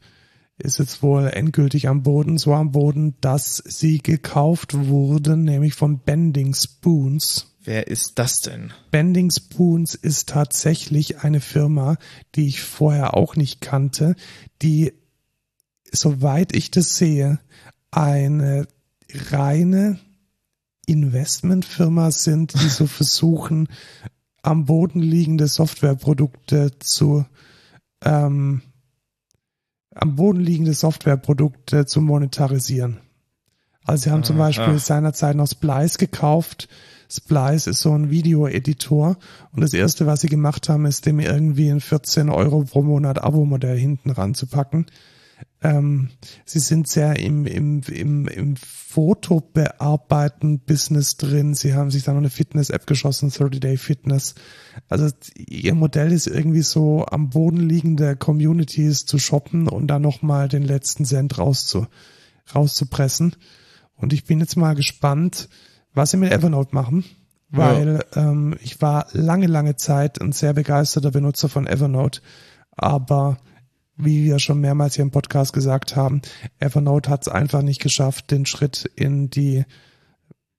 ist jetzt wohl endgültig am Boden, so am Boden, dass sie gekauft wurden, nämlich von Bending Spoons. Wer ist das denn? Bending Spoons ist tatsächlich eine Firma, die ich vorher auch nicht kannte, die, soweit ich das sehe, eine reine Investmentfirma sind, die so versuchen, am Boden liegende Softwareprodukte zu ähm, am Boden liegende Softwareprodukte zu monetarisieren. Also sie haben zum ah, Beispiel ah. seinerzeit noch Splice gekauft. Splice ist so ein Videoeditor und das erste, was sie gemacht haben, ist dem irgendwie ein 14 Euro pro Monat Abo-Modell hinten ranzupacken. Ähm, sie sind sehr im, im, im, im Fotobearbeiten Business drin. Sie haben sich da noch eine Fitness-App geschossen, 30-Day Fitness. Also ihr Modell ist irgendwie so am Boden liegende Communities zu shoppen und dann nochmal den letzten Cent rauszu, rauszupressen. Und ich bin jetzt mal gespannt, was sie mit Evernote machen, weil ja. ähm, ich war lange, lange Zeit ein sehr begeisterter Benutzer von Evernote, aber wie wir schon mehrmals hier im Podcast gesagt haben, Evernote hat es einfach nicht geschafft, den Schritt in die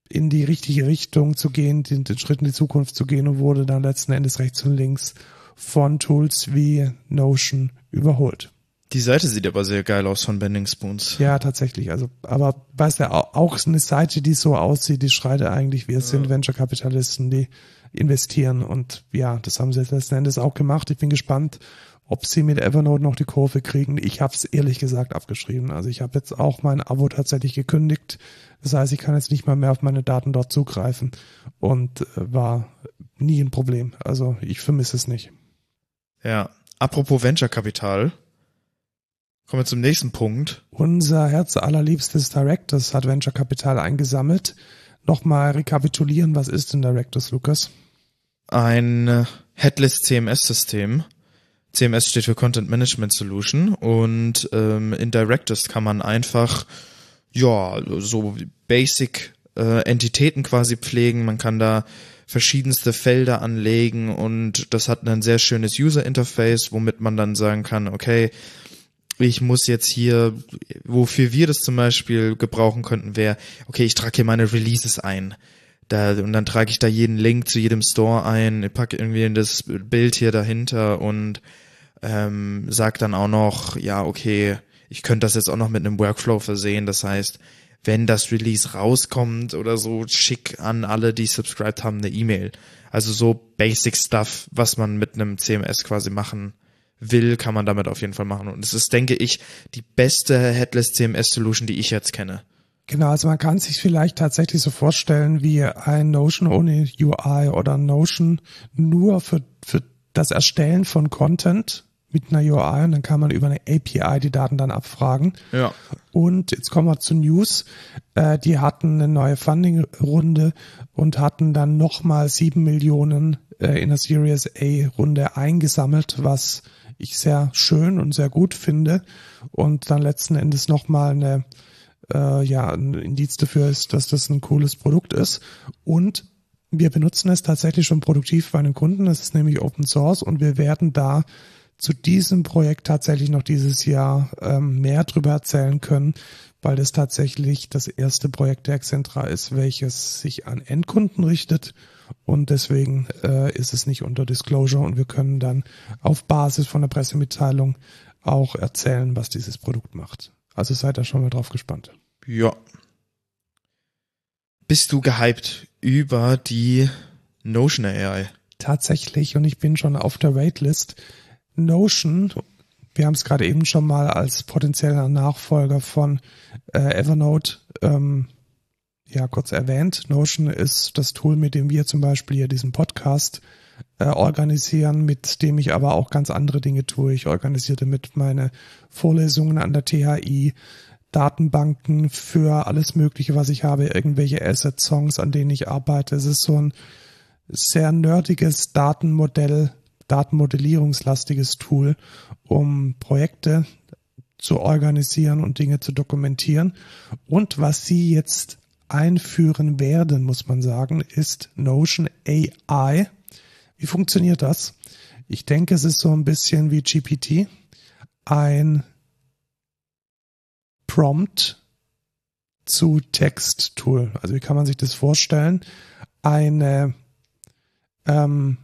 in die richtige Richtung zu gehen, den, den Schritt in die Zukunft zu gehen und wurde dann letzten Endes rechts und links von Tools wie Notion überholt. Die Seite sieht aber sehr geil aus von Bending Spoons. Ja, tatsächlich. Also, aber weißt du, auch eine Seite, die so aussieht, die schreit eigentlich, wir ja. sind Venture-Kapitalisten, die investieren und ja, das haben sie letzten Endes auch gemacht. Ich bin gespannt, ob sie mit Evernote noch die Kurve kriegen. Ich habe es ehrlich gesagt abgeschrieben. Also ich habe jetzt auch mein Abo tatsächlich gekündigt. Das heißt, ich kann jetzt nicht mal mehr auf meine Daten dort zugreifen und äh, war nie ein Problem. Also ich vermisse es nicht. Ja, apropos Venture Kapital. Kommen wir zum nächsten Punkt. Unser Herz allerliebstes Directors hat Venture Kapital eingesammelt. Nochmal rekapitulieren, was ist denn Directors, Lukas? Ein Headless CMS-System, CMS steht für Content Management Solution und ähm, in Directors kann man einfach ja so Basic äh, Entitäten quasi pflegen. Man kann da verschiedenste Felder anlegen und das hat ein sehr schönes User Interface, womit man dann sagen kann, okay, ich muss jetzt hier, wofür wir das zum Beispiel gebrauchen könnten, wäre, okay, ich trage hier meine Releases ein. Da, und dann trage ich da jeden Link zu jedem Store ein, packe irgendwie in das Bild hier dahinter und ähm, sagt dann auch noch, ja, okay, ich könnte das jetzt auch noch mit einem Workflow versehen. Das heißt, wenn das Release rauskommt oder so, schick an alle, die subscribed haben, eine E-Mail. Also so Basic Stuff, was man mit einem CMS quasi machen will, kann man damit auf jeden Fall machen. Und es ist, denke ich, die beste Headless CMS Solution, die ich jetzt kenne. Genau, also man kann sich vielleicht tatsächlich so vorstellen wie ein Notion ohne UI oder Notion nur für, für das Erstellen von Content mit einer UI und dann kann man über eine API die Daten dann abfragen. Ja. Und jetzt kommen wir zu News. Äh, die hatten eine neue Funding-Runde und hatten dann nochmal sieben Millionen äh, in der Series A-Runde eingesammelt, was ich sehr schön und sehr gut finde. Und dann letzten Endes nochmal eine äh, ja, ein Indiz dafür ist, dass das ein cooles Produkt ist. Und wir benutzen es tatsächlich schon produktiv bei einem Kunden. Es ist nämlich Open Source und wir werden da zu diesem Projekt tatsächlich noch dieses Jahr ähm, mehr drüber erzählen können, weil das tatsächlich das erste Projekt der Excentra ist, welches sich an Endkunden richtet und deswegen äh, ist es nicht unter Disclosure und wir können dann auf Basis von der Pressemitteilung auch erzählen, was dieses Produkt macht. Also seid da schon mal drauf gespannt. Ja. Bist du gehypt über die Notion AI? Tatsächlich und ich bin schon auf der Waitlist. Notion, wir haben es gerade eben schon mal als potenzieller Nachfolger von äh, Evernote ähm, ja kurz erwähnt. Notion ist das Tool, mit dem wir zum Beispiel hier diesen Podcast äh, organisieren, mit dem ich aber auch ganz andere Dinge tue. Ich organisierte mit meine Vorlesungen an der THI, Datenbanken für alles Mögliche, was ich habe, irgendwelche Asset-Songs, an denen ich arbeite. Es ist so ein sehr nerdiges Datenmodell, Datenmodellierungslastiges Tool, um Projekte zu organisieren und Dinge zu dokumentieren. Und was Sie jetzt einführen werden, muss man sagen, ist Notion AI. Wie funktioniert das? Ich denke, es ist so ein bisschen wie GPT. Ein Prompt zu Text-Tool. Also wie kann man sich das vorstellen? Eine ähm,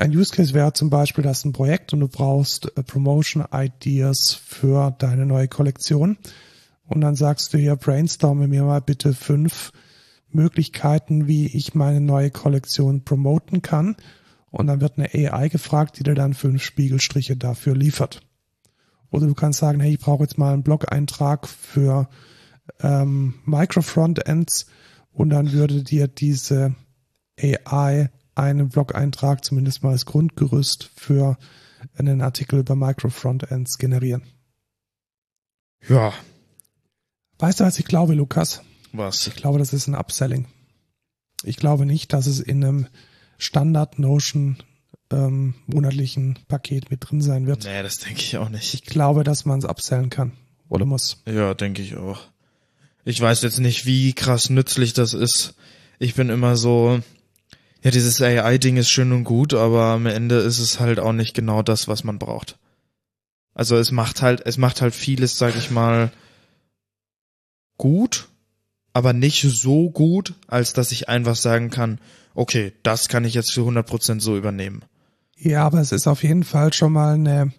ein Use Case wäre zum Beispiel, dass ein Projekt und du brauchst äh, Promotion Ideas für deine neue Kollektion. Und dann sagst du hier, brainstorme mir mal bitte fünf Möglichkeiten, wie ich meine neue Kollektion promoten kann. Und dann wird eine AI gefragt, die dir dann fünf Spiegelstriche dafür liefert. Oder du kannst sagen, hey, ich brauche jetzt mal einen Blog-Eintrag für ähm, Micro-Frontends und dann würde dir diese AI einen Blog-Eintrag zumindest mal als Grundgerüst für einen Artikel über Micro-Frontends generieren. Ja, Weißt du, was ich glaube, Lukas? Was? Ich glaube, das ist ein Upselling. Ich glaube nicht, dass es in einem Standard Notion ähm, monatlichen Paket mit drin sein wird. Nee, das denke ich auch nicht. Ich glaube, dass man es upsellen kann oder muss. Ja, denke ich auch. Ich weiß jetzt nicht, wie krass nützlich das ist. Ich bin immer so, ja, dieses AI-Ding ist schön und gut, aber am Ende ist es halt auch nicht genau das, was man braucht. Also es macht halt, es macht halt vieles, sag ich mal, gut, aber nicht so gut, als dass ich einfach sagen kann, okay, das kann ich jetzt für 100% so übernehmen. Ja, aber es ist auf jeden Fall schon mal eine,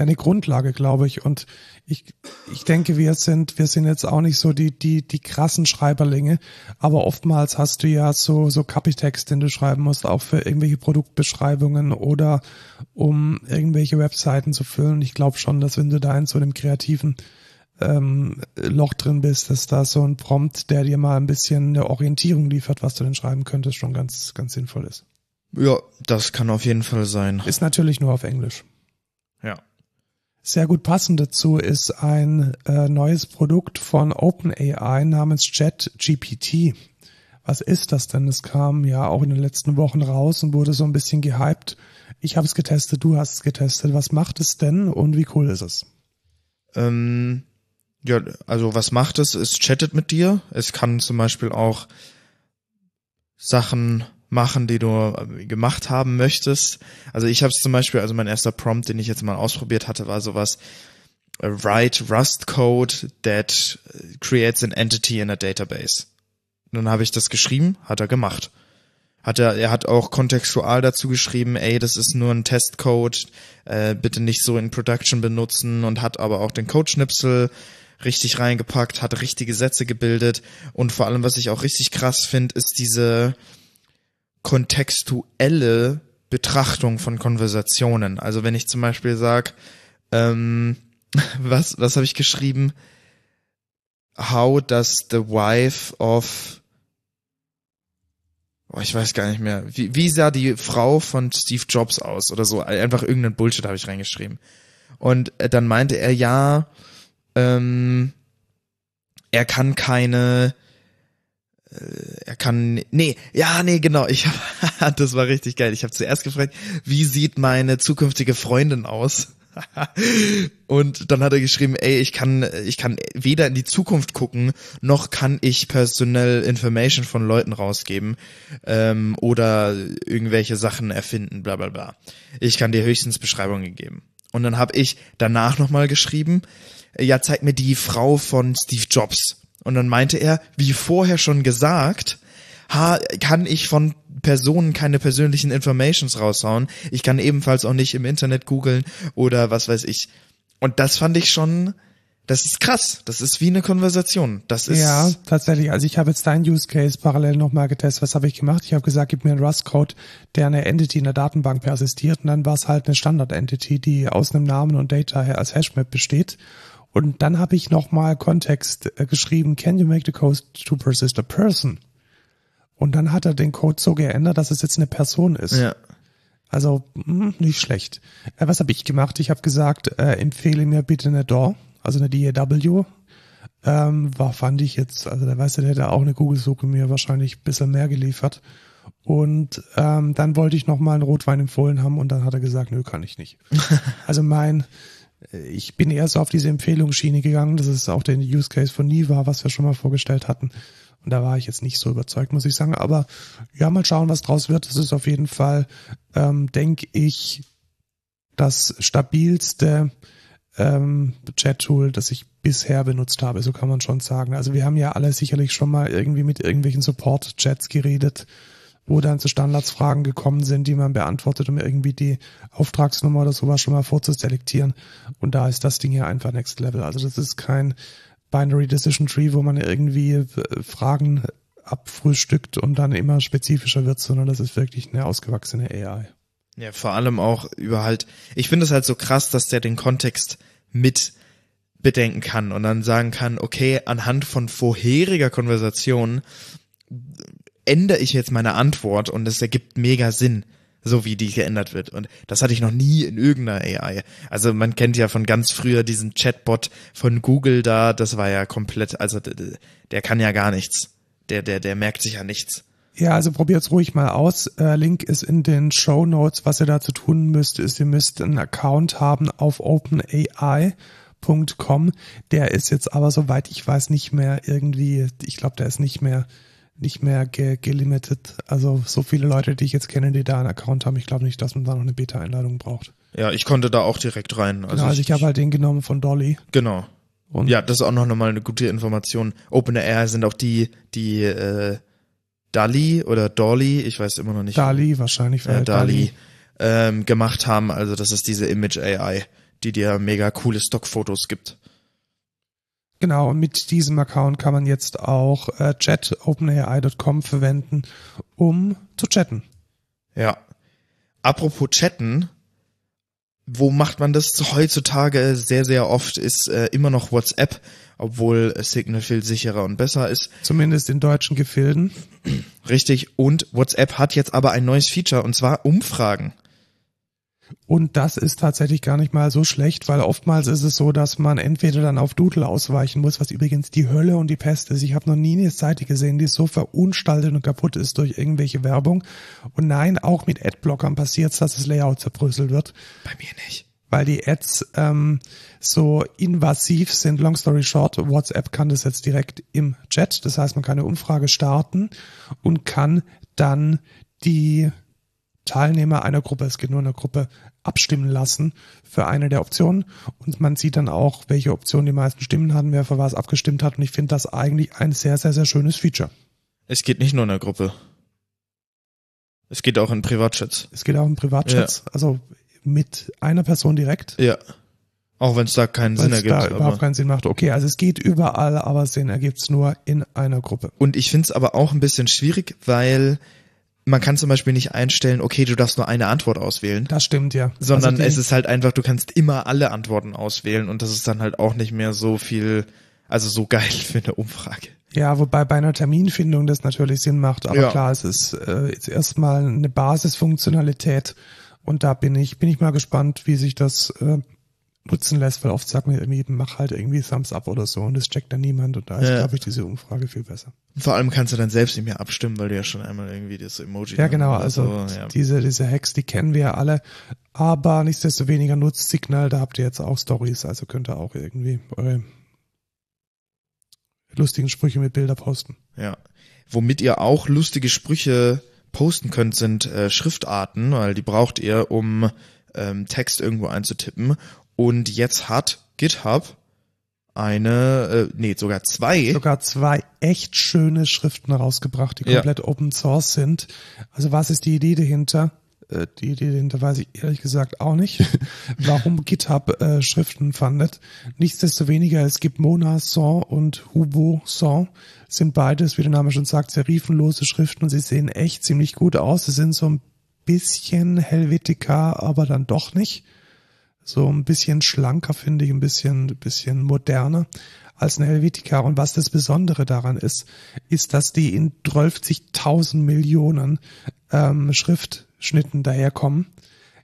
eine Grundlage, glaube ich. Und ich, ich denke, wir sind, wir sind jetzt auch nicht so die, die, die krassen Schreiberlinge, aber oftmals hast du ja so, so Kapitext, den du schreiben musst, auch für irgendwelche Produktbeschreibungen oder um irgendwelche Webseiten zu füllen. Ich glaube schon, dass wenn du da in so einem kreativen ähm, Loch drin bist, dass da so ein Prompt, der dir mal ein bisschen eine Orientierung liefert, was du denn schreiben könntest, schon ganz, ganz sinnvoll ist. Ja, das kann auf jeden Fall sein. Ist natürlich nur auf Englisch. Sehr gut passend dazu ist ein äh, neues Produkt von OpenAI namens ChatGPT. Was ist das denn? Es kam ja auch in den letzten Wochen raus und wurde so ein bisschen gehypt. Ich habe es getestet, du hast es getestet. Was macht es denn und wie cool ist es? Ähm, ja, also was macht es? Es chattet mit dir. Es kann zum Beispiel auch Sachen machen, die du äh, gemacht haben möchtest. Also ich habe es zum Beispiel, also mein erster Prompt, den ich jetzt mal ausprobiert hatte, war sowas, äh, write Rust code that creates an entity in a database. Nun habe ich das geschrieben, hat er gemacht. Hat er, er hat auch kontextual dazu geschrieben, ey, das ist nur ein Testcode, äh, bitte nicht so in Production benutzen und hat aber auch den Codeschnipsel richtig reingepackt, hat richtige Sätze gebildet und vor allem, was ich auch richtig krass finde, ist diese kontextuelle Betrachtung von Konversationen. Also wenn ich zum Beispiel sage, ähm, was, was habe ich geschrieben? How does the wife of oh, ich weiß gar nicht mehr. Wie, wie sah die Frau von Steve Jobs aus oder so? Einfach irgendeinen Bullshit habe ich reingeschrieben. Und äh, dann meinte er, ja, ähm, er kann keine er kann nee ja nee genau ich hab, das war richtig geil ich habe zuerst gefragt wie sieht meine zukünftige Freundin aus und dann hat er geschrieben, ey, ich kann, ich kann weder in die Zukunft gucken, noch kann ich personal Information von Leuten rausgeben ähm, oder irgendwelche Sachen erfinden, bla bla bla. Ich kann dir höchstens Beschreibungen geben. Und dann habe ich danach nochmal geschrieben, ja, zeig mir die Frau von Steve Jobs. Und dann meinte er, wie vorher schon gesagt, ha, kann ich von Personen keine persönlichen Informations raushauen. Ich kann ebenfalls auch nicht im Internet googeln oder was weiß ich. Und das fand ich schon, das ist krass. Das ist wie eine Konversation. Das ist ja tatsächlich. Also ich habe jetzt dein Use Case parallel nochmal getestet. Was habe ich gemacht? Ich habe gesagt, gib mir einen Rust-Code, der eine Entity in der Datenbank persistiert. Und dann war es halt eine Standard-Entity, die aus einem Namen und Data als Hashmap besteht. Und dann habe ich nochmal Kontext äh, geschrieben, can you make the code to persist a person? Und dann hat er den Code so geändert, dass es jetzt eine Person ist. Ja. Also mh, hm, nicht schlecht. Äh, was habe ich gemacht? Ich habe gesagt, äh, empfehle mir bitte eine DAW, also eine DAW. Ähm, war, fand ich jetzt, also der weiß, der hätte auch eine Google-Suche mir wahrscheinlich ein bisschen mehr geliefert. Und ähm, dann wollte ich nochmal einen Rotwein empfohlen haben und dann hat er gesagt, nö, kann ich nicht. also mein, ich bin eher so auf diese Empfehlungsschiene gegangen. Das ist auch der Use Case von Niva, was wir schon mal vorgestellt hatten. Und da war ich jetzt nicht so überzeugt, muss ich sagen. Aber ja, mal schauen, was draus wird. Das ist auf jeden Fall, ähm, denke ich, das stabilste ähm, Chat-Tool, das ich bisher benutzt habe. So kann man schon sagen. Also wir haben ja alle sicherlich schon mal irgendwie mit irgendwelchen Support-Chats geredet, wo dann zu Standardsfragen gekommen sind, die man beantwortet, um irgendwie die Auftragsnummer oder sowas schon mal vorzuselektieren. Und da ist das Ding hier einfach Next Level. Also das ist kein Binary Decision Tree, wo man irgendwie äh, Fragen abfrühstückt und dann immer spezifischer wird, sondern das ist wirklich eine ausgewachsene AI. Ja, vor allem auch über halt, ich finde es halt so krass, dass der den Kontext mit bedenken kann und dann sagen kann, okay, anhand von vorheriger Konversation ändere ich jetzt meine Antwort und es ergibt mega Sinn so wie die geändert wird. Und das hatte ich noch nie in irgendeiner AI. Also man kennt ja von ganz früher diesen Chatbot von Google da, das war ja komplett, also der kann ja gar nichts. Der, der, der merkt sich ja nichts. Ja, also probiert's ruhig mal aus. Äh, Link ist in den Show Notes. Was ihr dazu tun müsst, ist, ihr müsst einen Account haben auf OpenAI.com. Der ist jetzt aber, soweit ich weiß, nicht mehr irgendwie, ich glaube, der ist nicht mehr nicht mehr ge gelimited. Also so viele Leute, die ich jetzt kenne, die da einen Account haben, ich glaube nicht, dass man da noch eine Beta-Einladung braucht. Ja, ich konnte da auch direkt rein. Also, genau, also ich, ich habe halt den genommen von Dolly. Genau. Und ja, das ist auch noch mal eine gute Information. OpenAI sind auch die, die äh, Dali oder Dolly, ich weiß immer noch nicht. Dali wahrscheinlich. Äh, Dali, Dali. Ähm, gemacht haben. Also das ist diese Image AI, die dir mega coole Stockfotos gibt. Genau, und mit diesem Account kann man jetzt auch äh, chat openai.com verwenden, um zu chatten. Ja. Apropos chatten, wo macht man das heutzutage sehr, sehr oft, ist äh, immer noch WhatsApp, obwohl Signal viel sicherer und besser ist. Zumindest in deutschen Gefilden. Richtig. Und WhatsApp hat jetzt aber ein neues Feature, und zwar Umfragen. Und das ist tatsächlich gar nicht mal so schlecht, weil oftmals ist es so, dass man entweder dann auf Doodle ausweichen muss, was übrigens die Hölle und die Pest ist. Ich habe noch nie eine Seite gesehen, die so verunstaltet und kaputt ist durch irgendwelche Werbung. Und nein, auch mit Adblockern passiert es, dass das Layout zerbröselt wird. Bei mir nicht. Weil die Ads ähm, so invasiv sind. Long story short, WhatsApp kann das jetzt direkt im Chat. Das heißt, man kann eine Umfrage starten und kann dann die Teilnehmer einer Gruppe, es geht nur eine Gruppe, abstimmen lassen für eine der Optionen. Und man sieht dann auch, welche Option die meisten Stimmen hatten, wer für was abgestimmt hat. Und ich finde das eigentlich ein sehr, sehr, sehr schönes Feature. Es geht nicht nur in der Gruppe. Es geht auch in Privatchats. Es geht auch in Privatchats, also mit einer Person direkt. Ja. Auch wenn es da keinen Sinn es ergibt. da aber- überhaupt keinen Sinn macht. Okay, also es geht überall, aber Sinn ergibt's nur in einer Gruppe. Und ich find's aber auch ein bisschen schwierig, weil man kann zum Beispiel nicht einstellen, okay, du darfst nur eine Antwort auswählen. Das stimmt ja. sondern also es ist halt einfach, du kannst immer alle Antworten auswählen und das ist dann halt auch nicht mehr so viel, also so geil für eine Umfrage. Ja, wobei bei einer Terminfindung das natürlich Sinn macht. Aber Ja. klar, es ist äh, jetzt erstmal eine Basisfunktionalität und da bin ich, bin ich mal gespannt, wie sich das äh, nutzen lässt, weil oft sagt man irgendwie, mach halt irgendwie Thumbs up oder so und das checkt dann niemand und da ist, Ja. glaube ich, diese Umfrage viel besser. Vor allem kannst du dann selbst nicht mehr abstimmen, weil du ja schon einmal irgendwie das Emoji Ja, genau, also so, ja. diese, diese Hacks, die kennen wir ja alle, aber nichtsdestoweniger nutzt Signal, da habt ihr jetzt auch Stories, also könnt ihr auch irgendwie eure lustigen Sprüche mit Bilder posten. Ja. Womit ihr auch lustige Sprüche posten könnt, sind äh, Schriftarten, weil die braucht ihr, um ähm, Text irgendwo einzutippen. Und jetzt hat GitHub eine, äh, nee, sogar zwei. sogar zwei echt schöne Schriften rausgebracht, die Ja. komplett Open Source sind. Also was ist die Idee dahinter? Äh, Die Idee dahinter weiß ich ehrlich gesagt auch nicht, warum GitHub äh, Schriften fandet. Nichtsdestoweniger, es gibt Mona Son und Hubo Son, sind beides, wie der Name schon sagt, serifenlose Schriften und sie sehen echt ziemlich gut aus. Sie sind so ein bisschen Helvetica, aber dann doch nicht so ein bisschen schlanker, finde ich, ein bisschen, bisschen moderner als ein Helvetica. Und was das Besondere daran ist, ist, dass die in 12.000 Millionen ähm, Schriftschnitten daherkommen.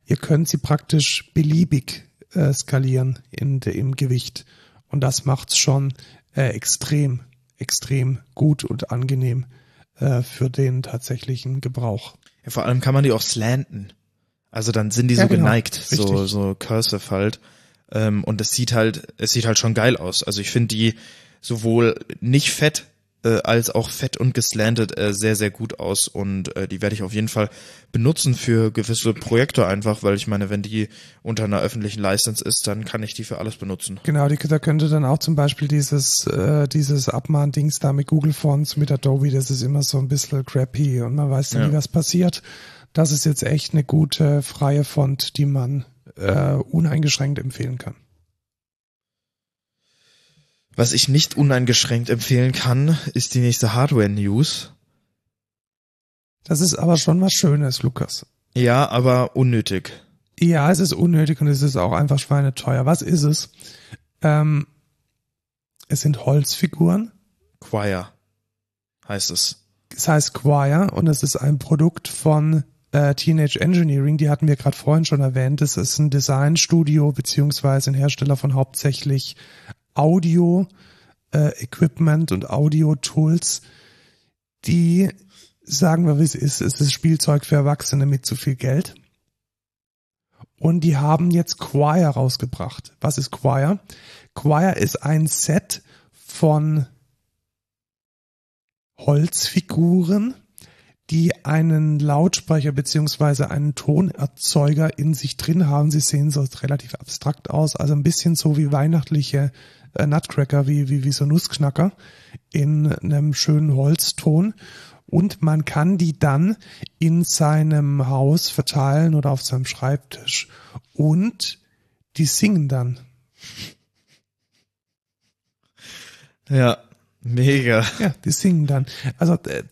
Ihr könnt sie praktisch beliebig äh, skalieren in im Gewicht. Und das macht's schon äh, extrem, extrem gut und angenehm äh, für den tatsächlichen Gebrauch. Ja, vor allem kann man die auch slanten. Also dann sind die Ja, so genau. geneigt, so, Richtig. so cursive halt. Ähm, und es sieht halt, es sieht halt schon geil aus. Also ich finde die sowohl nicht fett äh, als auch fett und geslantet äh, sehr, sehr gut aus. Und äh, die werde ich auf jeden Fall benutzen für gewisse Projekte einfach, weil ich meine, wenn die unter einer öffentlichen License ist, dann kann ich die für alles benutzen. Genau, die, da könnte dann auch zum Beispiel dieses, äh, dieses Abmahn-Dings da mit Google Fonts, mit Adobe, das ist immer so ein bisschen crappy und man weiß Ja. nie, was passiert. Das ist jetzt echt eine gute, freie Font, die man äh, uneingeschränkt empfehlen kann. Was ich nicht uneingeschränkt empfehlen kann, ist die nächste Hardware-News. Das ist aber schon was Schönes, Lukas. Ja, aber unnötig. Ja, es ist unnötig und es ist auch einfach schweineteuer. Was ist es? Ähm, es sind Holzfiguren. Choir heißt es. Es heißt Choir und es ist ein Produkt von äh, Teenage Engineering. Die hatten wir gerade vorhin schon erwähnt. Es ist ein Designstudio beziehungsweise ein Hersteller von hauptsächlich Audio äh, Equipment und Audio Tools, die sagen wir, wie es ist. Es ist Spielzeug für Erwachsene mit zu viel Geld. Und die haben jetzt Choir rausgebracht. Was ist Choir? Choir ist ein Set von Holzfiguren, die einen Lautsprecher beziehungsweise einen Tonerzeuger in sich drin haben. Sie sehen so relativ abstrakt aus, also ein bisschen so wie weihnachtliche äh, Nutcracker, wie, wie, wie so Nussknacker in einem schönen Holzton. Und man kann die dann in seinem Haus verteilen oder auf seinem Schreibtisch. Und die singen dann. Ja, mega. Ja, die singen dann. Also äh,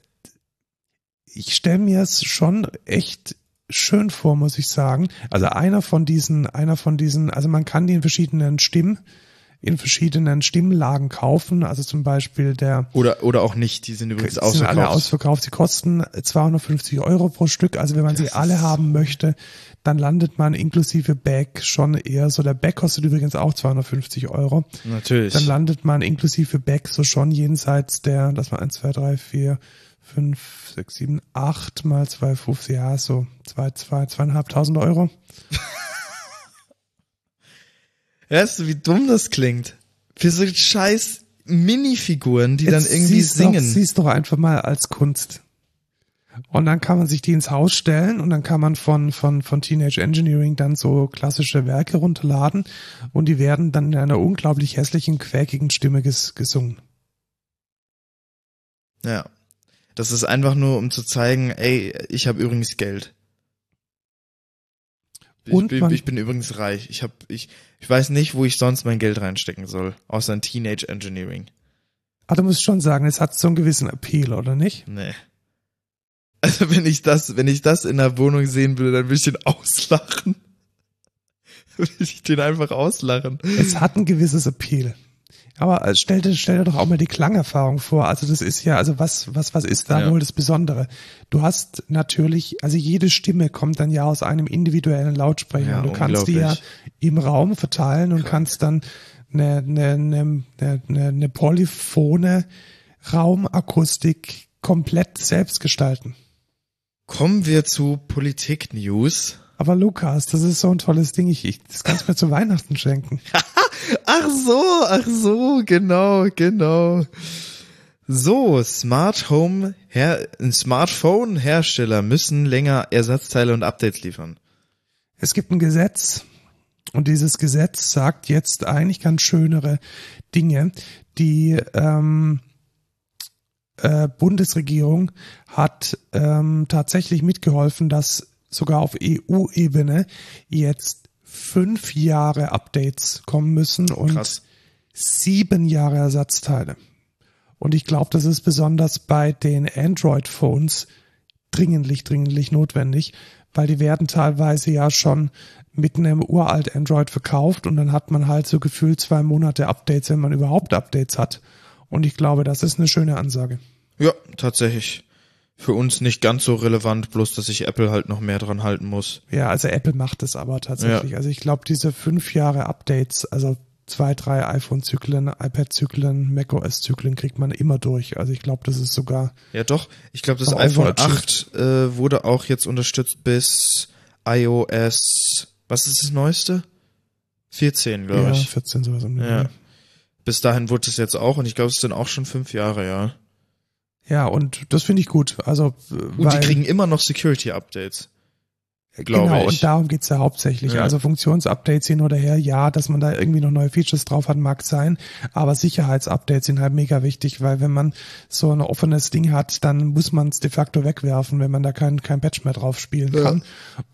ich stelle mir es schon echt schön vor, muss ich sagen. Also einer von diesen, einer von diesen, also man kann die in verschiedenen Stimmen, in verschiedenen Stimmlagen kaufen. Also zum Beispiel der Oder, oder auch nicht, die sind übrigens die sind alle ausverkauft. ausverkauft. Sie kosten 250 Euro pro Stück. Also wenn man sie Das alle ist- haben möchte, dann landet man inklusive Bag schon eher so. Der Bag kostet übrigens auch 250 Euro. Natürlich. Dann landet man inklusive Back so schon jenseits der, das war 1, 2, 3, 4, 5, 6, 7, 8 mal 250, ja, so 2, 2, zweieinhalbtausend Euro. Weißt du, wie dumm das klingt? Für so scheiß Minifiguren, die dann Jetzt irgendwie sieh's singen. Doch, sieh's doch einfach mal als Kunst. Und dann kann man sich die ins Haus stellen und dann kann man von, von, von Teenage Engineering dann so klassische Werke runterladen und die werden dann in einer unglaublich hässlichen, quäkigen Stimme ges, gesungen. ja. Das ist einfach nur, um zu zeigen, ey, ich habe übrigens Geld. Ich, Und bin, ich bin übrigens reich. Ich hab, ich, ich weiß nicht, wo ich sonst mein Geld reinstecken soll, außer in Teenage Engineering. Aber du musst schon sagen, es hat so einen gewissen Appeal, oder nicht? Nee. Also wenn ich das, wenn ich das in der Wohnung sehen würde, dann würde ich den auslachen. würde ich den einfach auslachen. Es hat ein gewisses Appeal. Aber äh, stell dir, stell dir doch auch mal die Klangerfahrung vor. Also das ist ja, also was, was, was ist da Ja. wohl das Besondere? Du hast natürlich, also jede Stimme kommt dann ja aus einem individuellen Lautsprecher. Ja, du kannst die ja im Raum verteilen und kannst dann eine, eine, eine, eine, eine polyphone Raumakustik komplett selbst gestalten. Kommen wir zu Politik-News. Aber Lukas, das ist so ein tolles Ding. Ich, ich das kannst du mir zu Weihnachten schenken. Ach so, ach so, genau, genau. So, Smart Home, Her Smartphone-Hersteller müssen länger Ersatzteile und Updates liefern. Es gibt ein Gesetz und dieses Gesetz sagt jetzt eigentlich ganz schönere Dinge. Die ähm, äh, Bundesregierung hat ähm, tatsächlich mitgeholfen, dass sogar auf EU-Ebene jetzt fünf Jahre Updates kommen müssen und Krass. sieben Jahre Ersatzteile. Und ich glaube, das ist besonders bei den Android-Phones dringendlich, dringendlich notwendig, weil die werden teilweise ja schon mit einem uralt Android verkauft und dann hat man halt so gefühlt zwei Monate Updates, wenn man überhaupt Updates hat. Und ich glaube, das ist eine schöne Ansage. Ja, tatsächlich. Für uns nicht ganz so relevant, bloß dass sich Apple halt noch mehr dran halten muss. Ja, also Apple macht es aber tatsächlich. Ja. Also ich glaube, diese fünf Jahre Updates, also zwei, drei iPhone-Zyklen, iPad-Zyklen, macOS-Zyklen kriegt man immer durch. Also ich glaube, das ist sogar Ja, doch. Ich glaube, das iPhone overachieved. 8 äh, wurde auch jetzt unterstützt bis iOS. Was ist das neueste? 14, glaube ja, ich. 14 sowas den Ja. Bis dahin wurde es jetzt auch und ich glaube, es sind auch schon fünf Jahre, ja. Ja, und das finde ich gut. Also, äh, Und weil, die kriegen immer noch Security-Updates. glaube genau, ich. und darum geht's ja hauptsächlich. Ja. Also Funktionsupdates hin oder her, ja, dass man da irgendwie noch neue Features drauf hat, mag sein, aber Sicherheitsupdates sind halt mega wichtig, weil wenn man so ein offenes Ding hat, dann muss man es de facto wegwerfen, wenn man da kein, kein Patch mehr drauf spielen Ja. kann.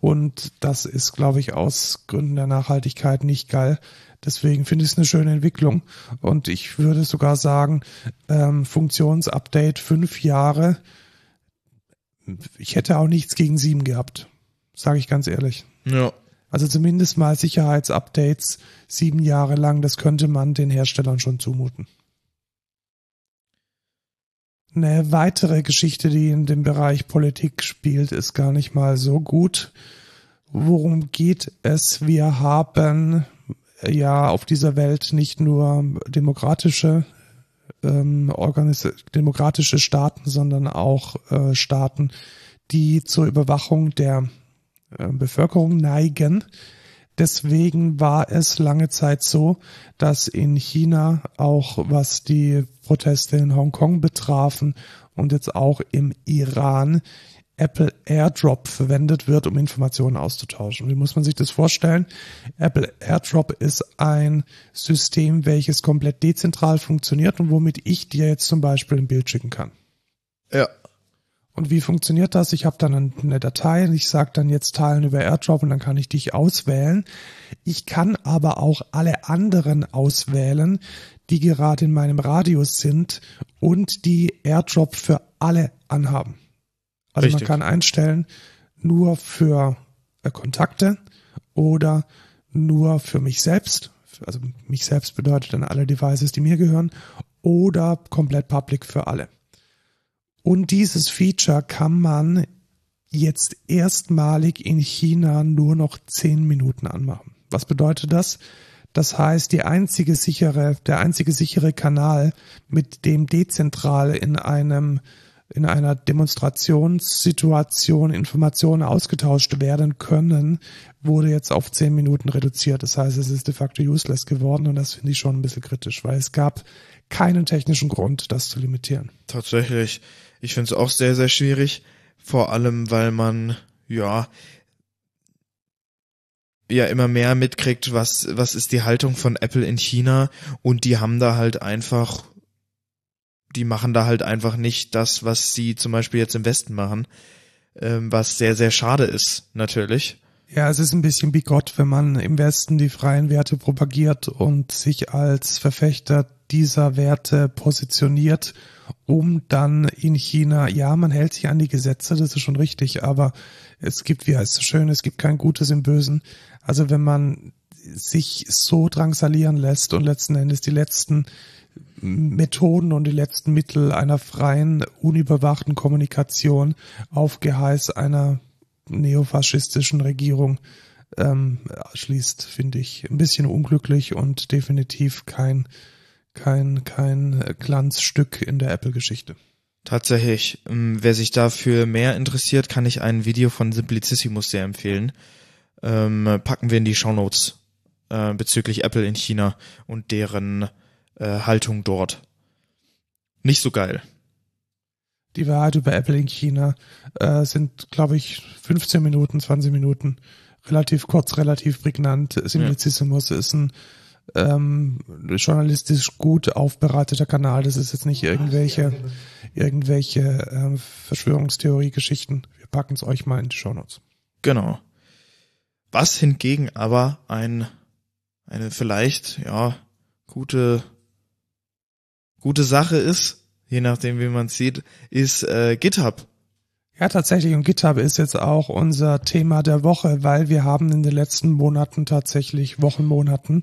Und das ist, glaube ich, aus Gründen der Nachhaltigkeit nicht geil. Deswegen finde ich es eine schöne Entwicklung. Und ich würde sogar sagen, ähm, Funktionsupdate fünf Jahre. Ich hätte auch nichts gegen sieben gehabt. Sage ich ganz ehrlich. Ja. Also zumindest mal Sicherheitsupdates sieben Jahre lang, das könnte man den Herstellern schon zumuten. Eine weitere Geschichte, die in dem Bereich Politik spielt, ist gar nicht mal so gut. Worum geht es? Wir haben ja auf dieser Welt nicht nur demokratische ähm, demokratische Staaten, sondern auch äh, Staaten, die zur Überwachung der äh, Bevölkerung neigen. Deswegen war es lange Zeit so, dass in China auch was die Proteste in Hongkong betrafen und jetzt auch im Iran Apple AirDrop verwendet wird, um Informationen auszutauschen. Wie muss man sich das vorstellen? Apple AirDrop ist ein System, welches komplett dezentral funktioniert und womit ich dir jetzt zum Beispiel ein Bild schicken kann. Ja. Und wie funktioniert das? Ich habe dann eine Datei und ich sage dann jetzt teilen über AirDrop und dann kann ich dich auswählen. Ich kann aber auch alle anderen auswählen, die gerade in meinem Radius sind und die AirDrop für alle anhaben. Also Richtig. man kann einstellen nur für äh, Kontakte oder nur für mich selbst. Also mich selbst bedeutet dann alle Devices, die mir gehören oder komplett public für alle. Und dieses Feature kann man jetzt erstmalig in China nur noch zehn Minuten anmachen. Was bedeutet das? Das heißt, die einzige sichere, der einzige sichere Kanal, mit dem dezentral in einem in einer Demonstrationssituation Informationen ausgetauscht werden können, wurde jetzt auf zehn Minuten reduziert. Das heißt, es ist de facto useless geworden und das finde ich schon ein bisschen kritisch, weil es gab keinen technischen Grund, das zu limitieren. Tatsächlich. Ich finde es auch sehr, sehr schwierig. Vor allem, weil man, ja, ja immer mehr mitkriegt, was, was ist die Haltung von Apple in China und die haben da halt einfach die machen da halt einfach nicht das, was sie zum Beispiel jetzt im Westen machen, ähm, was sehr, sehr schade ist, natürlich. Ja, es ist ein bisschen bigott, wenn man im Westen die freien Werte propagiert und sich als Verfechter dieser Werte positioniert, um dann in China, ja, man hält sich an die Gesetze, das ist schon richtig, aber es gibt, wie heißt es schön, es gibt kein Gutes im Bösen. Also wenn man sich so drangsalieren lässt und letzten Endes die letzten Methoden und die letzten Mittel einer freien, unüberwachten Kommunikation auf Geheiß einer neofaschistischen Regierung ähm, schließt, finde ich ein bisschen unglücklich und definitiv kein kein kein Glanzstück in der Apple-Geschichte. Tatsächlich, ähm, wer sich dafür mehr interessiert, kann ich ein Video von Simplicissimus sehr empfehlen. Ähm, packen wir in die Show Notes äh, bezüglich Apple in China und deren äh, Haltung dort. Nicht so geil. Die Wahrheit über Apple in China äh, sind, glaube ich, 15 Minuten, 20 Minuten. Relativ kurz, relativ prägnant. Simplicissimus ja. ist ein ähm, journalistisch gut aufbereiteter Kanal. Das ist jetzt nicht irgendwelche, irgendwelche ähm, Verschwörungstheorie-Geschichten. Wir packen es euch mal in die Show Notes. Genau. Was hingegen aber ein, eine vielleicht, ja, gute gute Sache ist, je nachdem wie man sieht, ist äh, GitHub. Ja, tatsächlich. Und GitHub ist jetzt auch unser Thema der Woche, weil wir haben in den letzten Monaten tatsächlich, Wochen, Monaten,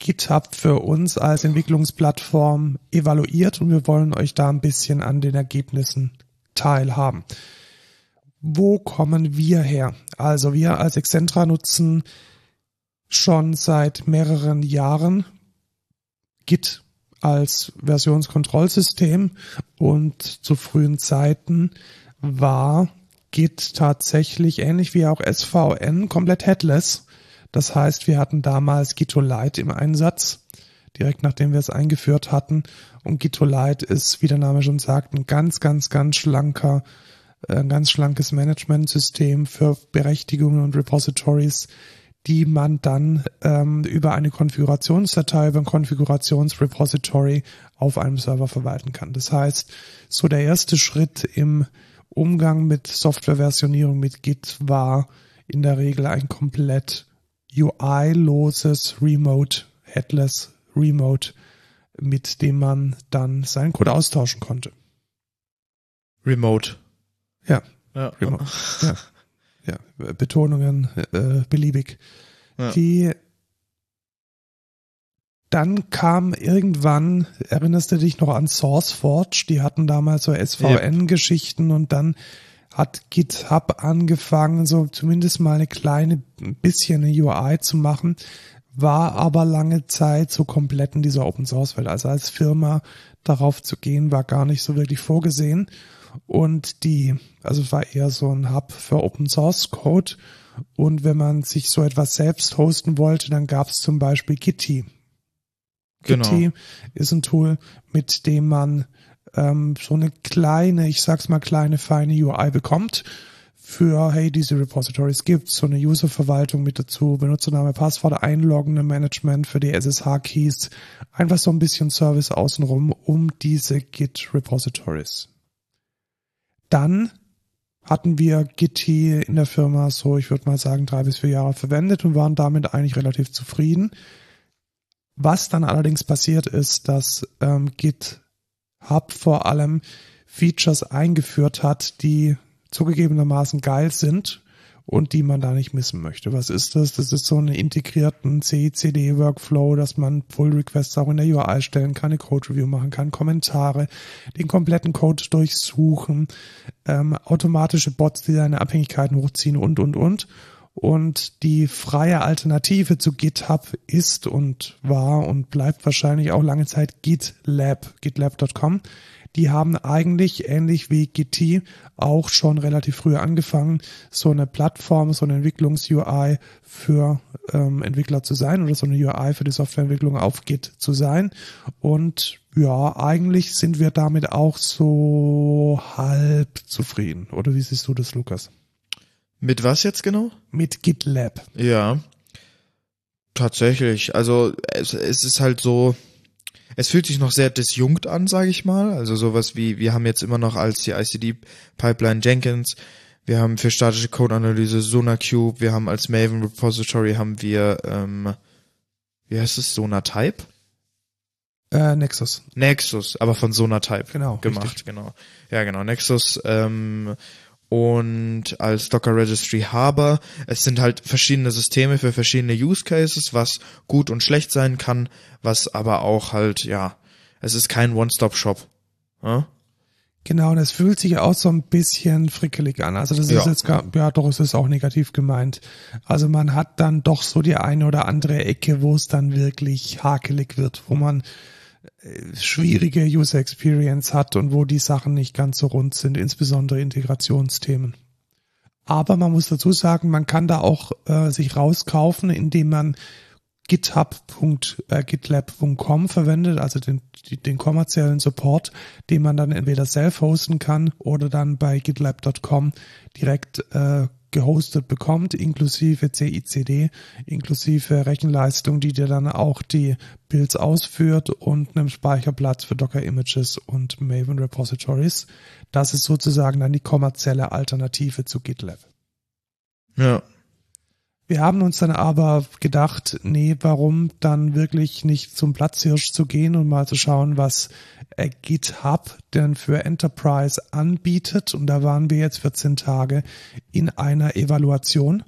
GitHub für uns als Entwicklungsplattform evaluiert und wir wollen euch da ein bisschen an den Ergebnissen teilhaben. Wo kommen wir her? Also wir als Excentra nutzen schon seit mehreren Jahren Git als Versionskontrollsystem und zu frühen Zeiten war Git tatsächlich ähnlich wie auch SVN komplett headless. Das heißt, wir hatten damals Gitolite im Einsatz, direkt nachdem wir es eingeführt hatten. Und Gitolite ist, wie der Name schon sagt, ein ganz, ganz, ganz schlanker, äh, ein ganz schlankes Managementsystem für Berechtigungen und Repositories, die man dann ähm, über eine Konfigurationsdatei, über ein Konfigurationsrepository auf einem Server verwalten kann. Das heißt, so der erste Schritt im Umgang mit Softwareversionierung mit Git war in der Regel ein komplett UI-loses Remote, Headless Remote, mit dem man dann seinen Code austauschen konnte. Remote. Ja. ja. Remote. Ja ja, Betonungen äh, beliebig. Ja. Die dann kam irgendwann, erinnerst du dich noch an SourceForge? Die hatten damals so SVN-Geschichten und dann hat GitHub angefangen, so zumindest mal eine kleine bisschen eine UI zu machen, war aber lange Zeit so komplett in dieser Open Source Welt. Also als Firma darauf zu gehen, war gar nicht so wirklich vorgesehen und die, also es war eher so ein Hub für Open Source Code. Und wenn man sich so etwas selbst hosten wollte, dann gab es zum Beispiel Kitty. Genau. Kitty ist ein Tool, mit dem man ähm, so eine kleine, ich sag's mal kleine, feine UI bekommt für, hey, diese Repositories gibt's, so eine Userverwaltung mit dazu, Benutzername, Passwort, einloggen, Management für die SSH-Keys, einfach so ein bisschen Service außenrum um diese Git-Repositories. Dann hatten wir Gitti in der Firma so, ich würde mal sagen, drei bis vier Jahre verwendet und waren damit eigentlich relativ zufrieden. Was dann allerdings passiert ist, dass ähm, GitHub vor allem Features eingeführt hat, die zugegebenermaßen geil sind und die man da nicht missen möchte. Was ist das? Das ist so einen integrierten C-CD-Workflow, dass man Pull-Requests auch in der UI stellen kann, eine Code-Review machen kann, Kommentare, den kompletten Code durchsuchen, ähm, automatische Bots, die deine Abhängigkeiten hochziehen und, und, und. Und die freie Alternative zu GitHub ist und war und bleibt wahrscheinlich auch lange Zeit GitLab, gitlab.com die haben eigentlich ähnlich wie GT auch schon relativ früh angefangen, so eine Plattform, so eine Entwicklungs-UI für ähm, Entwickler zu sein oder so eine UI für die Softwareentwicklung auf Git zu sein. Und ja, eigentlich sind wir damit auch so halb zufrieden. Oder wie siehst du das, Lukas? Mit was jetzt genau? Mit GitLab. Ja. Tatsächlich. Also es, es ist halt so, Es fühlt sich noch sehr disjunkt an, sage ich mal. Also sowas wie, wir haben jetzt immer noch als die ICD-Pipeline Jenkins, wir haben für statische Code-Analyse SonarCube, wir haben als Maven Repository haben wir, ähm, wie heißt es, SonarType? Äh, Nexus. Nexus, aber von SonarType Genau, gemacht, richtig. genau. Ja, genau, Nexus ähm, und als Docker Registry Harbor. Es sind halt verschiedene Systeme für verschiedene Use Cases, was gut und schlecht sein kann, was aber auch halt, ja, es ist kein One-Stop-Shop. Ja? Genau, und es fühlt sich auch so ein bisschen frickelig an. Also das ist Ja. jetzt gar, ja doch, es ist auch negativ gemeint. Also man hat dann doch so die eine oder andere Ecke, wo es dann wirklich hakelig wird, wo man schwierige User Experience hat und wo die Sachen nicht ganz so rund sind, insbesondere Integrationsthemen. Aber man muss dazu sagen, man kann da auch äh, sich rauskaufen, indem man github.gitlab.com verwendet, also den, den kommerziellen Support, den man dann entweder self hosten kann oder dann bei gitlab.com direkt äh, gehostet bekommt, inklusive CICD, inklusive Rechenleistung, die dir dann auch die Builds ausführt und einem Speicherplatz für Docker Images und Maven Repositories. Das ist sozusagen dann die kommerzielle Alternative zu GitLab. Ja. Wir haben uns dann aber gedacht, nee, warum dann wirklich nicht zum Platzhirsch zu gehen und mal zu schauen, was äh, GitHub denn für Enterprise anbietet. Und da waren wir jetzt 14 Tage in einer Evaluation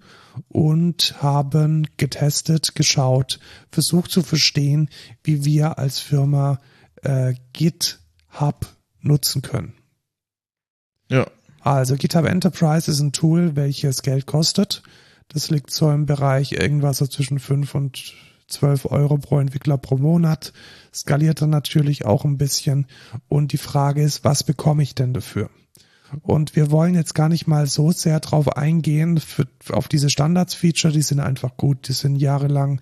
und haben getestet, geschaut, versucht zu verstehen, wie wir als Firma äh, GitHub nutzen können. Ja. Also GitHub Enterprise ist ein Tool, welches Geld kostet. Das liegt so im Bereich irgendwas so zwischen 5 und 12 Euro pro Entwickler pro Monat. Skaliert dann natürlich auch ein bisschen. Und die Frage ist, was bekomme ich denn dafür? Und wir wollen jetzt gar nicht mal so sehr drauf eingehen, für, auf diese Standards-Feature, die sind einfach gut, die sind jahrelang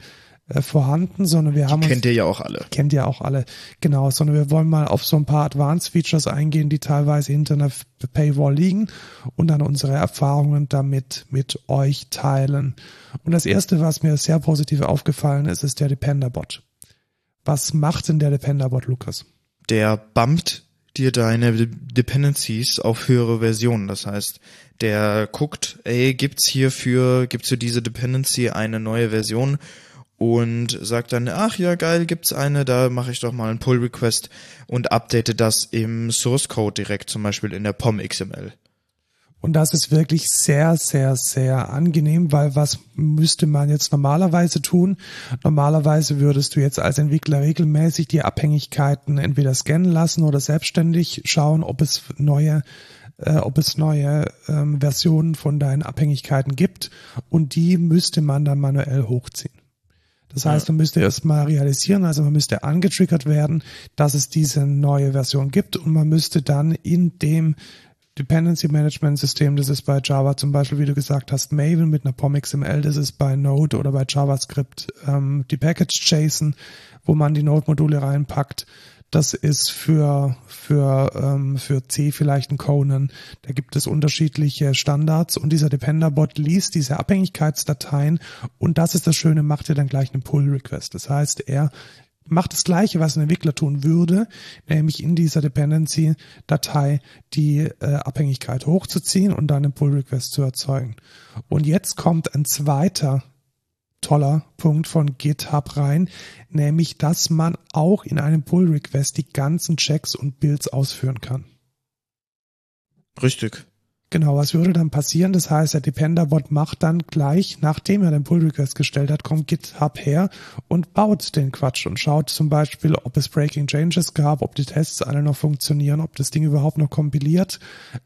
äh, vorhanden, sondern wir haben uns Kennt ihr ja auch alle. kennt ihr auch alle. Genau, sondern wir wollen mal auf so ein paar Advanced Features eingehen, die teilweise hinter einer Paywall liegen und dann unsere Erfahrungen damit mit euch teilen. Und das erste, was mir sehr positiv aufgefallen ist, ist der Dependerbot. Was macht denn der Dependerbot, Lukas? Der bumpt dir deine De- Dependencies auf höhere Versionen. Das heißt, der guckt, ey, gibt's hier für, gibt's für diese Dependency eine neue Version und sagt dann, ach ja, geil, gibt's eine, da mache ich doch mal einen Pull Request und update das im Source Code direkt, zum Beispiel in der POM XML. Und das ist wirklich sehr, sehr, sehr angenehm, weil was müsste man jetzt normalerweise tun? Normalerweise würdest du jetzt als Entwickler regelmäßig die Abhängigkeiten entweder scannen lassen oder selbstständig schauen, ob es neue äh, ob es neue ähm, Versionen von deinen Abhängigkeiten gibt und die müsste man dann manuell hochziehen. Das heißt, man müsste erst mal realisieren, also man müsste angetriggert werden, dass es diese neue Version gibt und man müsste dann in dem Dependency Management System, das ist bei Java zum Beispiel, wie du gesagt hast, Maven mit einer POM XML, das ist bei Node oder bei JavaScript ähm, die Package JSON, wo man die Node-Module reinpackt. Das ist für, für, ähm, für C vielleicht ein Conan. Da gibt es unterschiedliche Standards und dieser Dependerbot liest diese Abhängigkeitsdateien und das ist das Schöne, macht er dann gleich einen Pull-Request. Das heißt, er macht das Gleiche, was ein Entwickler tun würde, nämlich in dieser Dependency-Datei die äh, Abhängigkeit hochzuziehen und dann einen Pull-Request zu erzeugen. Und jetzt kommt ein zweiter toller Punkt von GitHub rein, nämlich, dass man auch in einem Pull-Request die ganzen Checks und Builds ausführen kann. Richtig. Genau, was würde dann passieren? Das heißt, der Dependerbot macht dann gleich, nachdem er den Pull-Request gestellt hat, kommt GitHub her und baut den Quatsch und schaut zum Beispiel, ob es Breaking Changes gab, ob die Tests alle noch funktionieren, ob das Ding überhaupt noch kompiliert,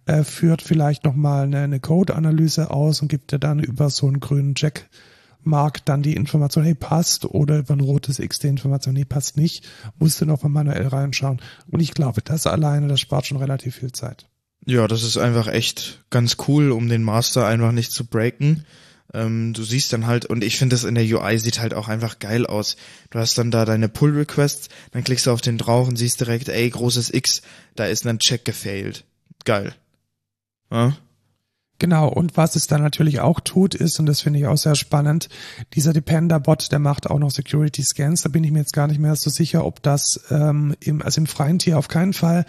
äh, führt vielleicht nochmal eine, eine Code-Analyse aus und gibt dir dann über so einen grünen Check Mark dann die Information, hey, passt, oder ein rotes X die Information, nee, passt nicht, musst du nochmal manuell reinschauen. Und ich glaube, das alleine, das spart schon relativ viel Zeit. Ja, das ist einfach echt ganz cool, um den Master einfach nicht zu breaken. Ähm, du siehst dann halt, und ich finde das in der UI sieht halt auch einfach geil aus. Du hast dann da deine Pull-Requests, dann klickst du auf den drauf und siehst direkt, ey, großes X, da ist ein Check gefailt. Geil. Ja? Genau, und was es dann natürlich auch tut, ist, und das finde ich auch sehr spannend, dieser Depender-Bot, der macht auch noch Security-Scans. Da bin ich mir jetzt gar nicht mehr so sicher, ob das ähm, im, also im freien Tier auf keinen Fall,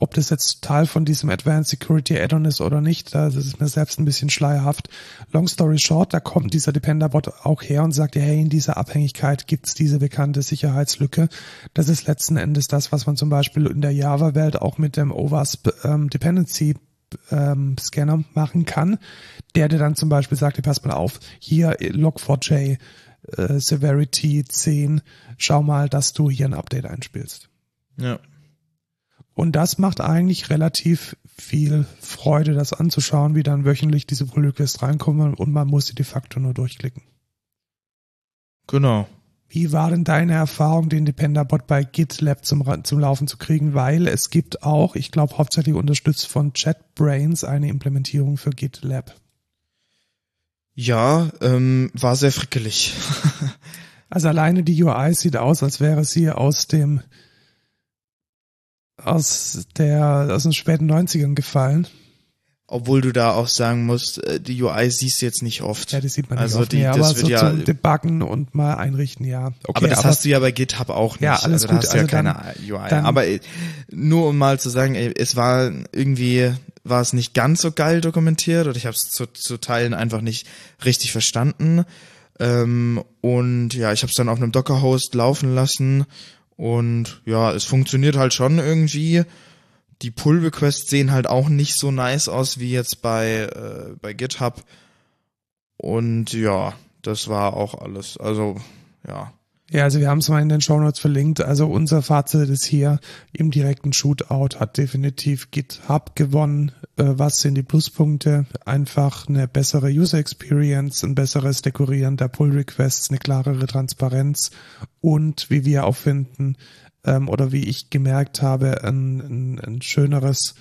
ob das jetzt Teil von diesem Advanced Security Add-on ist oder nicht, das ist mir selbst ein bisschen schleierhaft. Long story short, da kommt dieser Depender-Bot auch her und sagt, hey, in dieser Abhängigkeit gibt's diese bekannte Sicherheitslücke. Das ist letzten Endes das, was man zum Beispiel in der Java-Welt auch mit dem OWASP ähm, Dependency ähm, Scanner machen kann, der dir dann zum Beispiel sagt, pass mal auf, hier Log4j äh, Severity 10, schau mal, dass du hier ein Update einspielst. Ja. Und das macht eigentlich relativ viel Freude, das anzuschauen, wie dann wöchentlich diese Pull-Requests reinkommen und man muss sie de facto nur durchklicken. Genau. Wie war denn deine Erfahrung, den Depender-Bot bei GitLab zum, zum Laufen zu kriegen? Weil es gibt auch, ich glaube, hauptsächlich unterstützt von JetBrains eine Implementierung für GitLab. Ja, ähm, war sehr frickelig. also alleine die UI sieht aus, als wäre sie aus dem aus der aus den späten 90ern gefallen. Obwohl du da auch sagen musst, äh, die UI siehst du jetzt nicht oft. Ja, die sieht man nicht also oft. Die, ja, das aber wird so ja, zum Debuggen und mal einrichten, ja. Okay, aber das hast du ja bei GitHub auch nicht. Ja, alles also, gut. Da hast du also ja dann, keine UI. dann, aber äh, nur um mal zu sagen, ey, es war irgendwie, war es nicht ganz so geil dokumentiert oder ich habe es zu, zu Teilen einfach nicht richtig verstanden. Ähm, und ja, ich habe es dann auf einem Docker-Host laufen lassen und ja, es funktioniert halt schon irgendwie die Pull-Requests sehen halt auch nicht so nice aus wie jetzt bei, äh, bei GitHub. Und ja, das war auch alles. Also, ja. Ja, also wir haben es mal in den Show Notes verlinkt. Also unser Fazit ist hier, im direkten Shootout hat definitiv GitHub gewonnen. Äh, was sind die Pluspunkte? Einfach eine bessere User Experience, ein besseres Dekorieren der Pull Requests, eine klarere Transparenz und, wie wir auch finden, ähm, oder wie ich gemerkt habe, ein, ein, ein schöneres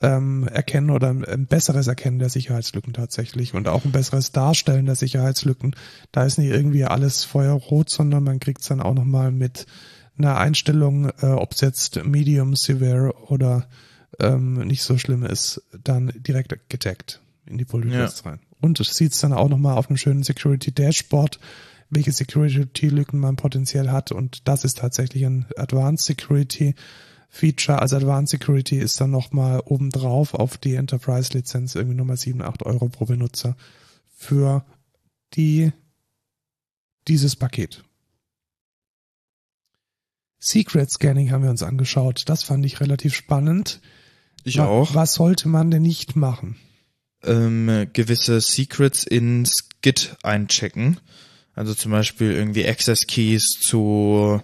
ähm, Erkennen oder ein, ein besseres Erkennen der Sicherheitslücken tatsächlich und auch ein besseres Darstellen der Sicherheitslücken. Da ist nicht irgendwie alles feuerrot, sondern man kriegt es dann auch nochmal mit einer Einstellung, äh, ob es jetzt medium, severe oder ähm, nicht so schlimm ist, dann direkt getaggt in die Pull Requests ja. rein. Und sieht es dann auch nochmal auf einem schönen Security Dashboard, welche Security-Lücken man potenziell hat. Und das ist tatsächlich ein Advanced Security Feature. Also Advanced Security ist dann nochmal obendrauf auf die Enterprise-Lizenz irgendwie nochmal 7, 8 Euro pro Benutzer für die, dieses Paket. Secret Scanning haben wir uns angeschaut. Das fand ich relativ spannend. Ich auch. Was sollte man denn nicht machen? Ähm, gewisse Secrets ins Git einchecken. Also zum Beispiel irgendwie Access Keys zu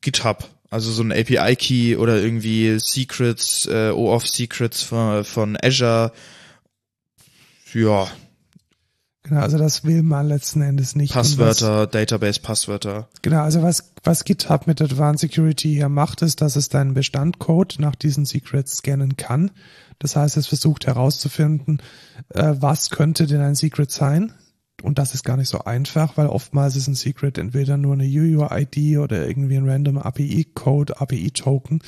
GitHub. Also so ein API Key oder irgendwie Secrets, äh, OAuth Secrets von, von Azure. Ja. Genau, also das will man letzten Endes nicht. Passwörter, was, Database Passwörter. Genau, also was, was GitHub mit Advanced Security hier macht, ist, dass es deinen Bestandcode nach diesen Secrets scannen kann. Das heißt, es versucht herauszufinden, äh, was könnte denn ein Secret sein und das ist gar nicht so einfach, weil oftmals ist ein Secret entweder nur eine UUID oder irgendwie ein random API-Code, API-Token.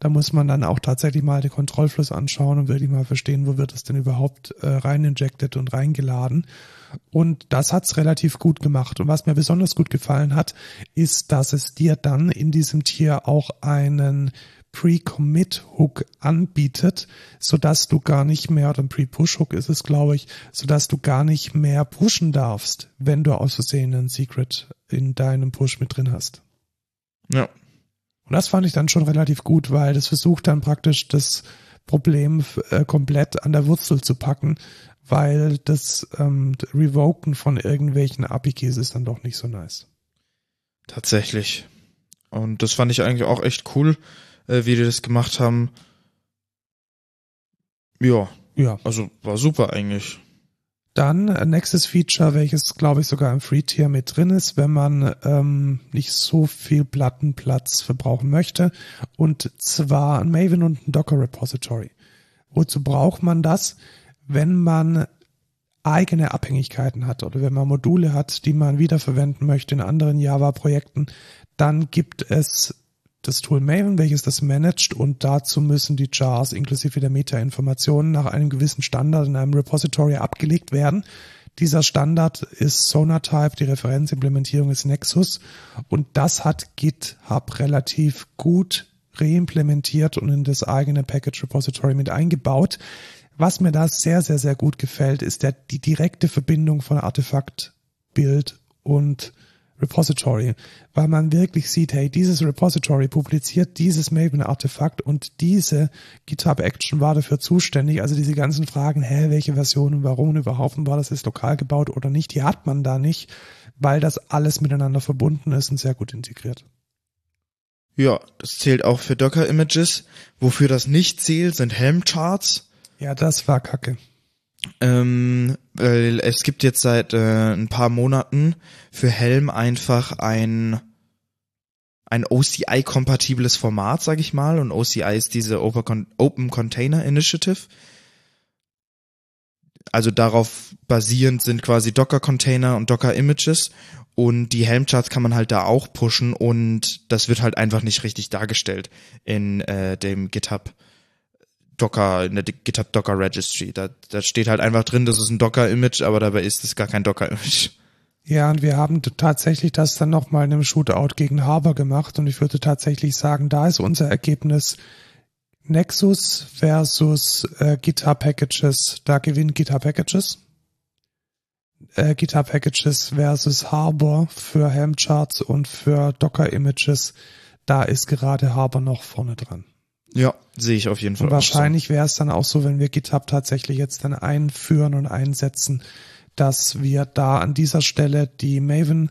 Da muss man dann auch tatsächlich mal den Kontrollfluss anschauen und wirklich mal verstehen, wo wird das denn überhaupt äh, rein injected und reingeladen. Und das hat's relativ gut gemacht. Und was mir besonders gut gefallen hat, ist, dass es dir dann in diesem Tier auch einen Pre-Commit-Hook anbietet, sodass du gar nicht mehr, oder ein Pre-Push-Hook ist es, glaube ich, sodass du gar nicht mehr pushen darfst, wenn du aus Versehen ein Secret in deinem Push mit drin hast. Ja. Und das fand ich dann schon relativ gut, weil das versucht dann praktisch das Problem äh, komplett an der Wurzel zu packen, weil das ähm, Revoken von irgendwelchen API-Keys ist dann doch nicht so nice. Tatsächlich. Und das fand ich eigentlich auch echt cool äh, wie die das gemacht haben. Ja. Ja. Also war super eigentlich. Dann äh, nächstes Feature, welches glaube ich sogar im Free-Tier mit drin ist, wenn man ähm, nicht so viel Plattenplatz verbrauchen möchte. Und zwar ein Maven und ein Docker Repository. Wozu braucht man das? Wenn man eigene Abhängigkeiten hat oder wenn man Module hat, die man wiederverwenden möchte in anderen Java-Projekten, dann gibt es das Tool Maven, welches das managt und dazu müssen die Jars inklusive der Meta-Informationen nach einem gewissen Standard in einem Repository abgelegt werden. Dieser Standard ist Sonatype, die Referenzimplementierung ist Nexus und das hat GitHub relativ gut reimplementiert und in das eigene Package Repository mit eingebaut. Was mir da sehr, sehr, sehr gut gefällt, ist der, die direkte Verbindung von Artefakt, Bild und Repository, weil man wirklich sieht, hey, dieses Repository publiziert dieses Maven-Artefakt und diese GitHub-Action war dafür zuständig. Also diese ganzen Fragen, hä, welche Version und warum überhaupt war das jetzt lokal gebaut oder nicht, die hat man da nicht, weil das alles miteinander verbunden ist und sehr gut integriert. Ja, das zählt auch für Docker-Images. Wofür das nicht zählt, sind Helm-Charts. Ja, das war kacke. Ähm, weil es gibt jetzt seit äh, ein paar Monaten für Helm einfach ein ein OCI-kompatibles Format, sag ich mal. Und OCI ist diese Open Container Initiative. Also darauf basierend sind quasi Docker-Container und Docker-Images. Und die Helm-Charts kann man halt da auch pushen und das wird halt einfach nicht richtig dargestellt in äh, dem GitHub Docker, in der GitHub Docker Registry. Da, da steht halt einfach drin, das ist ein Docker-Image, aber dabei ist es gar kein Docker-Image. Ja, und wir haben tatsächlich das dann nochmal in einem Shootout gegen Harbour gemacht und ich würde tatsächlich sagen, da ist unser Ergebnis Nexus versus äh, GitHub Packages. Da gewinnt GitHub Packages äh, GitHub Packages versus Harbor für Helm-Charts und für Docker-Images, da ist gerade Harbor noch vorne dran. Ja, sehe ich auf jeden Fall. Und wahrscheinlich wäre es dann auch so, wenn wir GitHub tatsächlich jetzt dann einführen und einsetzen, dass wir da an dieser Stelle die Maven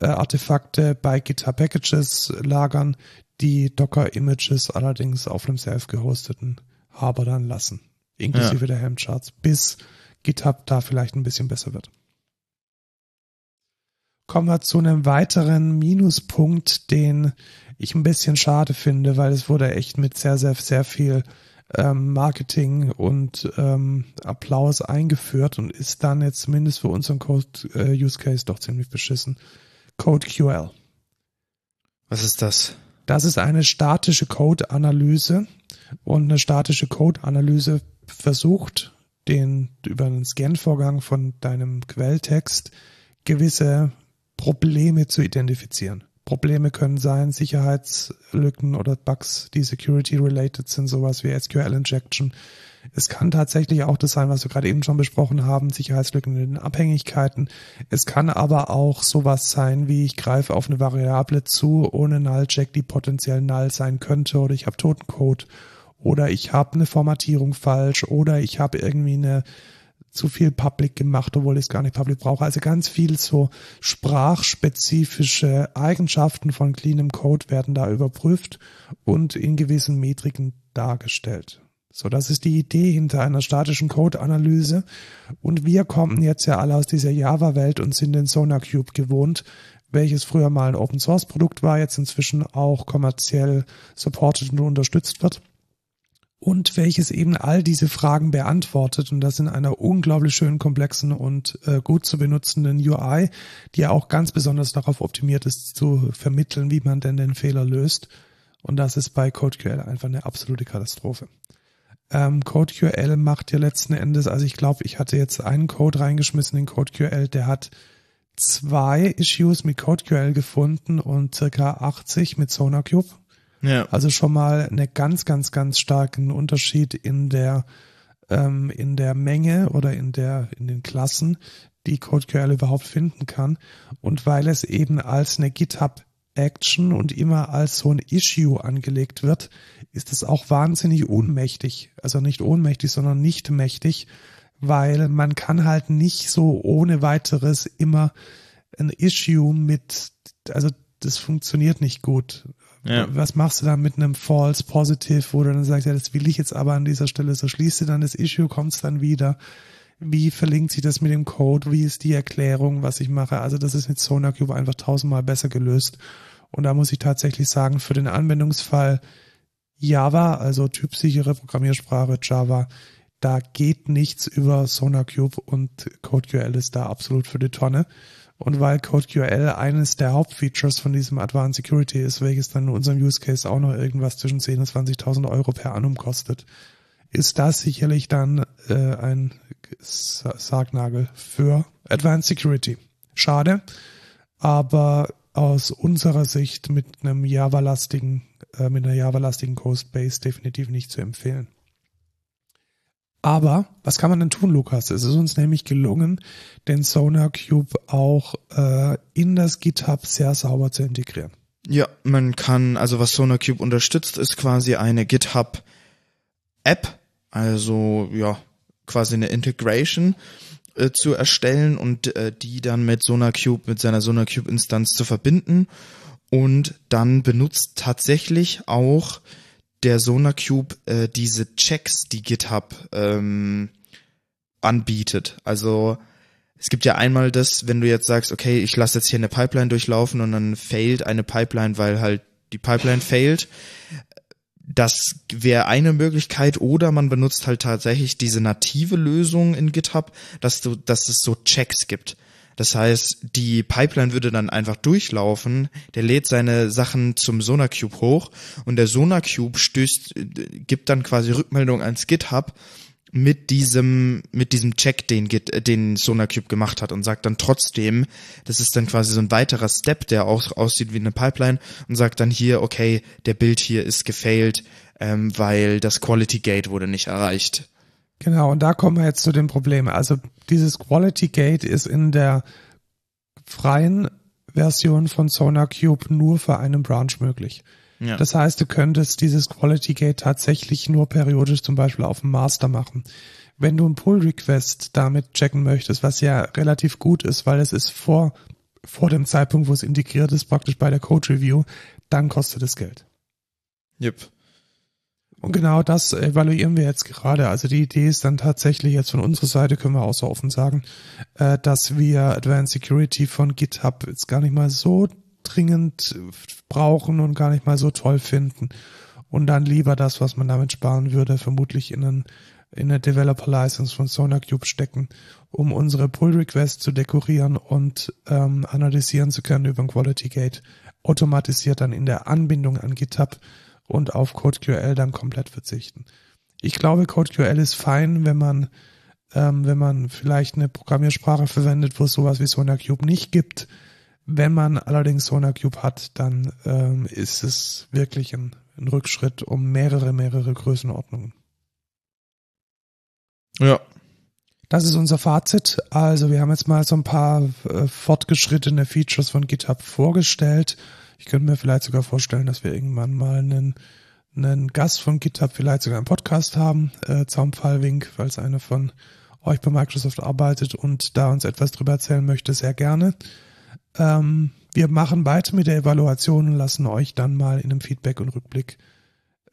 äh, Artefakte bei GitHub Packages lagern, die Docker Images allerdings auf einem self gehosteten Harbor dann lassen, inklusive ja. der Helm-Charts, bis GitHub da vielleicht ein bisschen besser wird kommen wir zu einem weiteren Minuspunkt, den ich ein bisschen schade finde, weil es wurde echt mit sehr, sehr, sehr viel ähm, Marketing und ähm, Applaus eingeführt und ist dann jetzt zumindest für unseren Code-Use-Case äh, doch ziemlich beschissen. CodeQL. Was ist das? Das ist eine statische Code-Analyse und eine statische Code-Analyse versucht, den über einen Scan-Vorgang von deinem Quelltext gewisse Probleme zu identifizieren. Probleme können sein Sicherheitslücken oder Bugs, die security-related sind, sowas wie SQL-Injection. Es kann tatsächlich auch das sein, was wir gerade eben schon besprochen haben, Sicherheitslücken in den Abhängigkeiten. Es kann aber auch sowas sein, wie ich greife auf eine Variable zu, ohne Null-Check, die potenziell null sein könnte, oder ich habe Totencode, oder ich habe eine Formatierung falsch, oder ich habe irgendwie eine zu viel Public gemacht, obwohl ich es gar nicht Public brauche. Also ganz viel so sprachspezifische Eigenschaften von cleanem Code werden da überprüft und in gewissen Metriken dargestellt. So, das ist die Idee hinter einer statischen Code-Analyse. Und wir kommen jetzt ja alle aus dieser Java-Welt und sind den SonarCube gewohnt, welches früher mal ein Open-Source-Produkt war, jetzt inzwischen auch kommerziell supported und unterstützt wird und welches eben all diese Fragen beantwortet und das in einer unglaublich schönen, komplexen und äh, gut zu benutzenden UI, die ja auch ganz besonders darauf optimiert ist, zu vermitteln, wie man denn den Fehler löst. Und das ist bei CodeQL einfach eine absolute Katastrophe. Ähm, CodeQL macht ja letzten Endes, also ich glaube, ich hatte jetzt einen Code reingeschmissen in CodeQL, der hat zwei Issues mit CodeQL gefunden und circa 80 mit SonarCube. Ja. Also schon mal eine ganz, ganz, ganz starken Unterschied in der ähm, in der Menge oder in der in den Klassen, die CodeQL überhaupt finden kann. Und weil es eben als eine GitHub Action und immer als so ein Issue angelegt wird, ist es auch wahnsinnig ohnmächtig. Also nicht ohnmächtig, sondern nicht mächtig, weil man kann halt nicht so ohne weiteres immer ein Issue mit, also das funktioniert nicht gut. Ja. Was machst du dann mit einem False Positive, wo du dann sagst, ja, das will ich jetzt aber an dieser Stelle, so schließt du dann das Issue, kommst dann wieder. Wie verlinkt sich das mit dem Code? Wie ist die Erklärung, was ich mache? Also das ist mit SonarCube einfach tausendmal besser gelöst. Und da muss ich tatsächlich sagen, für den Anwendungsfall Java, also typsichere Programmiersprache Java, da geht nichts über SonarCube und CodeQL ist da absolut für die Tonne. Und weil CodeQL eines der Hauptfeatures von diesem Advanced Security ist, welches dann in unserem Use Case auch noch irgendwas zwischen 10.000 und 20.000 Euro per annum kostet, ist das sicherlich dann äh, ein Sargnagel für Advanced Security. Schade, aber aus unserer Sicht mit einem Java-lastigen, äh, mit einer Java-lastigen Code-Base definitiv nicht zu empfehlen. Aber was kann man denn tun, Lukas? Es ist uns nämlich gelungen, den Sonar Cube auch äh, in das GitHub sehr sauber zu integrieren. Ja, man kann, also was Sonar Cube unterstützt, ist quasi eine GitHub App, also ja, quasi eine Integration äh, zu erstellen und äh, die dann mit SonarCube, mit seiner SonarCube-Instanz zu verbinden. Und dann benutzt tatsächlich auch der SonarCube äh, diese Checks, die GitHub ähm, anbietet. Also es gibt ja einmal das, wenn du jetzt sagst, okay, ich lasse jetzt hier eine Pipeline durchlaufen und dann failt eine Pipeline, weil halt die Pipeline failt. Das wäre eine Möglichkeit oder man benutzt halt tatsächlich diese native Lösung in GitHub, dass du, dass es so Checks gibt. Das heißt, die Pipeline würde dann einfach durchlaufen, der lädt seine Sachen zum SonarCube hoch und der SonarCube stößt, gibt dann quasi Rückmeldung ans GitHub mit diesem mit diesem Check, den Git, den SonarCube gemacht hat und sagt dann trotzdem, das ist dann quasi so ein weiterer Step, der auch aussieht wie eine Pipeline und sagt dann hier, okay, der Bild hier ist gefailt, ähm, weil das Quality Gate wurde nicht erreicht. Genau, und da kommen wir jetzt zu dem Problem. Also dieses Quality Gate ist in der freien Version von SonarCube nur für einen Branch möglich. Ja. Das heißt, du könntest dieses Quality Gate tatsächlich nur periodisch zum Beispiel auf dem Master machen. Wenn du ein Pull Request damit checken möchtest, was ja relativ gut ist, weil es ist vor, vor dem Zeitpunkt, wo es integriert ist, praktisch bei der Code Review, dann kostet es Geld. Yep. Und genau das evaluieren wir jetzt gerade. Also die Idee ist dann tatsächlich jetzt von unserer Seite, können wir auch so offen sagen, äh, dass wir Advanced Security von GitHub jetzt gar nicht mal so dringend brauchen und gar nicht mal so toll finden. Und dann lieber das, was man damit sparen würde, vermutlich in, einen, in eine Developer License von SonarCube stecken, um unsere Pull Requests zu dekorieren und ähm, analysieren zu können über ein Quality Gate, automatisiert dann in der Anbindung an GitHub und auf CodeQL dann komplett verzichten. Ich glaube, CodeQL ist fein, wenn man ähm, wenn man vielleicht eine Programmiersprache verwendet, wo es sowas wie SonarCube nicht gibt wenn man allerdings SonarCube hat, dann ähm, ist es wirklich ein, ein Rückschritt um mehrere, mehrere Größenordnungen. Ja. Das ist unser Fazit. Also wir haben jetzt mal so ein paar äh, fortgeschrittene Features von GitHub vorgestellt. Ich könnte mir vielleicht sogar vorstellen, dass wir irgendwann mal einen, einen Gast von GitHub vielleicht sogar einen Podcast haben, äh, Zaumfallwink, falls einer von euch bei Microsoft arbeitet und da uns etwas drüber erzählen möchte, sehr gerne. Ähm, wir machen weiter mit der Evaluation und lassen euch dann mal in einem Feedback und Rückblick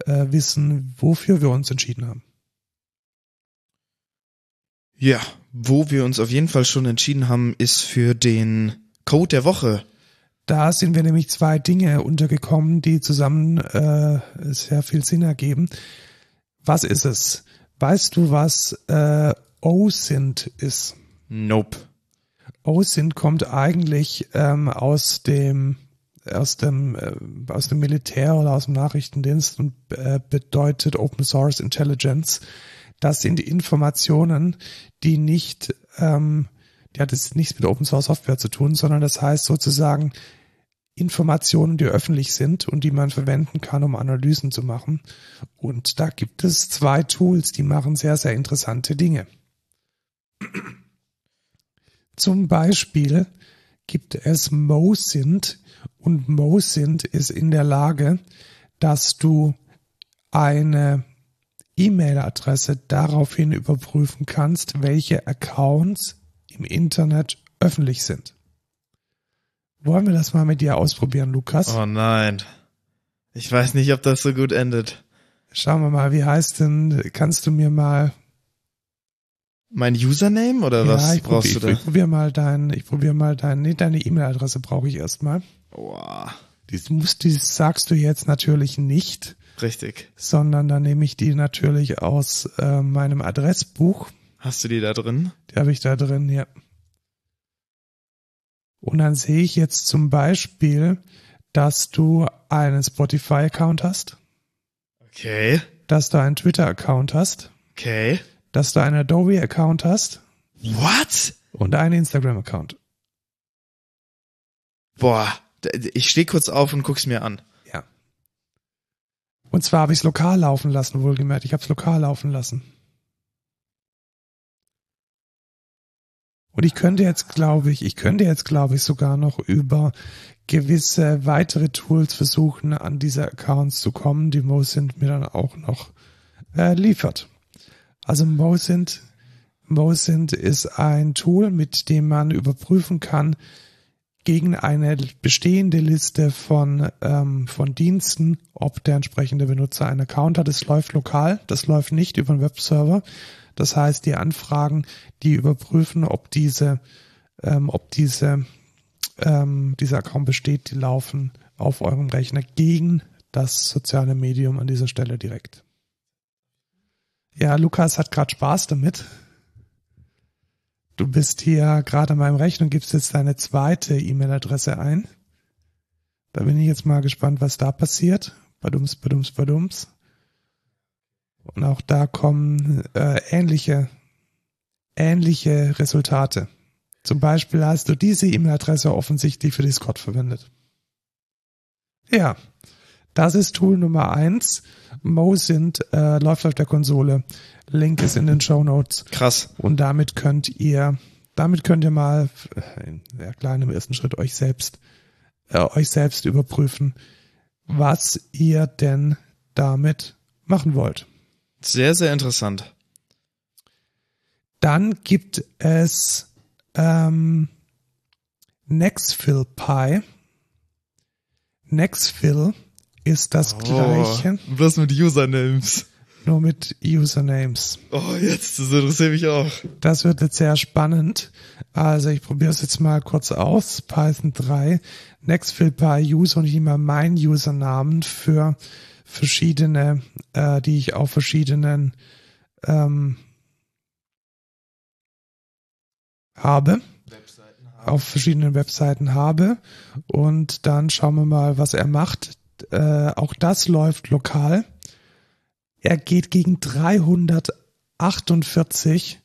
äh, wissen, wofür wir uns entschieden haben. Ja, wo wir uns auf jeden Fall schon entschieden haben, ist für den Code der Woche. Da sind wir nämlich zwei Dinge untergekommen, die zusammen äh, sehr viel Sinn ergeben. Was ist es? Weißt du, was äh, OSINT ist? Nope. OSINT kommt eigentlich ähm, aus dem aus dem äh, aus dem Militär oder aus dem Nachrichtendienst und äh, bedeutet Open Source Intelligence. Das sind Informationen, die nicht, ähm, die hat jetzt nichts mit Open Source Software zu tun, sondern das heißt sozusagen Informationen, die öffentlich sind und die man verwenden kann, um Analysen zu machen. Und da gibt es zwei Tools, die machen sehr, sehr interessante Dinge. Zum Beispiel gibt es MoSint und MoSint ist in der Lage, dass du eine E-Mail-Adresse daraufhin überprüfen kannst, welche Accounts im Internet öffentlich sind. Wollen wir das mal mit dir ausprobieren, Lukas? Oh nein. Ich weiß nicht, ob das so gut endet. Schauen wir mal, wie heißt denn, kannst du mir mal mein Username oder ja, was brauchst probier, du da? Ich probiere mal dein, ich probiere mal dein, nee, deine E-Mail-Adresse brauche ich erstmal. Boah. Die, musst, die sagst du jetzt natürlich nicht. Richtig. Sondern dann nehme ich die natürlich aus äh, meinem Adressbuch. Hast du die da drin? Die habe ich da drin, ja. Und dann sehe ich jetzt zum Beispiel, dass du einen Spotify-Account hast, Okay. dass du einen Twitter-Account hast, Okay. dass du einen Adobe-Account hast What? und einen Instagram-Account. Boah, ich stehe kurz auf und guck's mir an. Ja. Und zwar habe ich es lokal laufen lassen, wohlgemerkt. Ich habe es lokal laufen lassen. Und ich könnte jetzt, glaube ich, ich könnte jetzt, glaube ich, sogar noch über gewisse weitere Tools versuchen, an diese Accounts zu kommen, die Mosint mir dann auch noch äh, liefert. Also Mosint, Mosint ist ein Tool, mit dem man überprüfen kann, gegen eine bestehende Liste von, ähm, von Diensten, ob der entsprechende Benutzer einen Account hat. Es läuft lokal, das läuft nicht über einen Webserver. Das heißt, die Anfragen, die überprüfen, ob diese, ähm, ob diese, ähm, dieser Account besteht, die laufen auf eurem Rechner gegen das soziale Medium an dieser Stelle direkt. Ja, Lukas hat gerade Spaß damit. Du bist hier gerade an meinem Rechner und gibst jetzt deine zweite E-Mail-Adresse ein. Da bin ich jetzt mal gespannt, was da passiert. Badums, badums, badums. Und auch da kommen äh, ähnliche, ähnliche Resultate. Zum Beispiel hast du diese E-Mail-Adresse offensichtlich für Discord verwendet. Ja, das ist Tool Nummer eins. Mosint äh, läuft auf der Konsole. Link ist in den Show Notes. Krass. Und damit könnt ihr, damit könnt ihr mal, äh, ja klar, im ersten Schritt euch selbst, äh, euch selbst überprüfen, was ihr denn damit machen wollt. Sehr, sehr interessant. Dann gibt es ähm, NextFillPy. Nextfill ist das gleiche, Oh, bloß mit Usernames. nur mit Usernames. Oh, jetzt, das interessiert mich auch. Das wird jetzt sehr spannend. Also ich probiere es jetzt mal kurz aus. Python 3, NextFillPy User und ich nehme mal meinen Usernamen für verschiedene, äh, die ich auf verschiedenen ähm, habe. Auf verschiedenen Webseiten habe. Und dann schauen wir mal, was er macht. Äh, auch das läuft lokal. Er geht gegen 348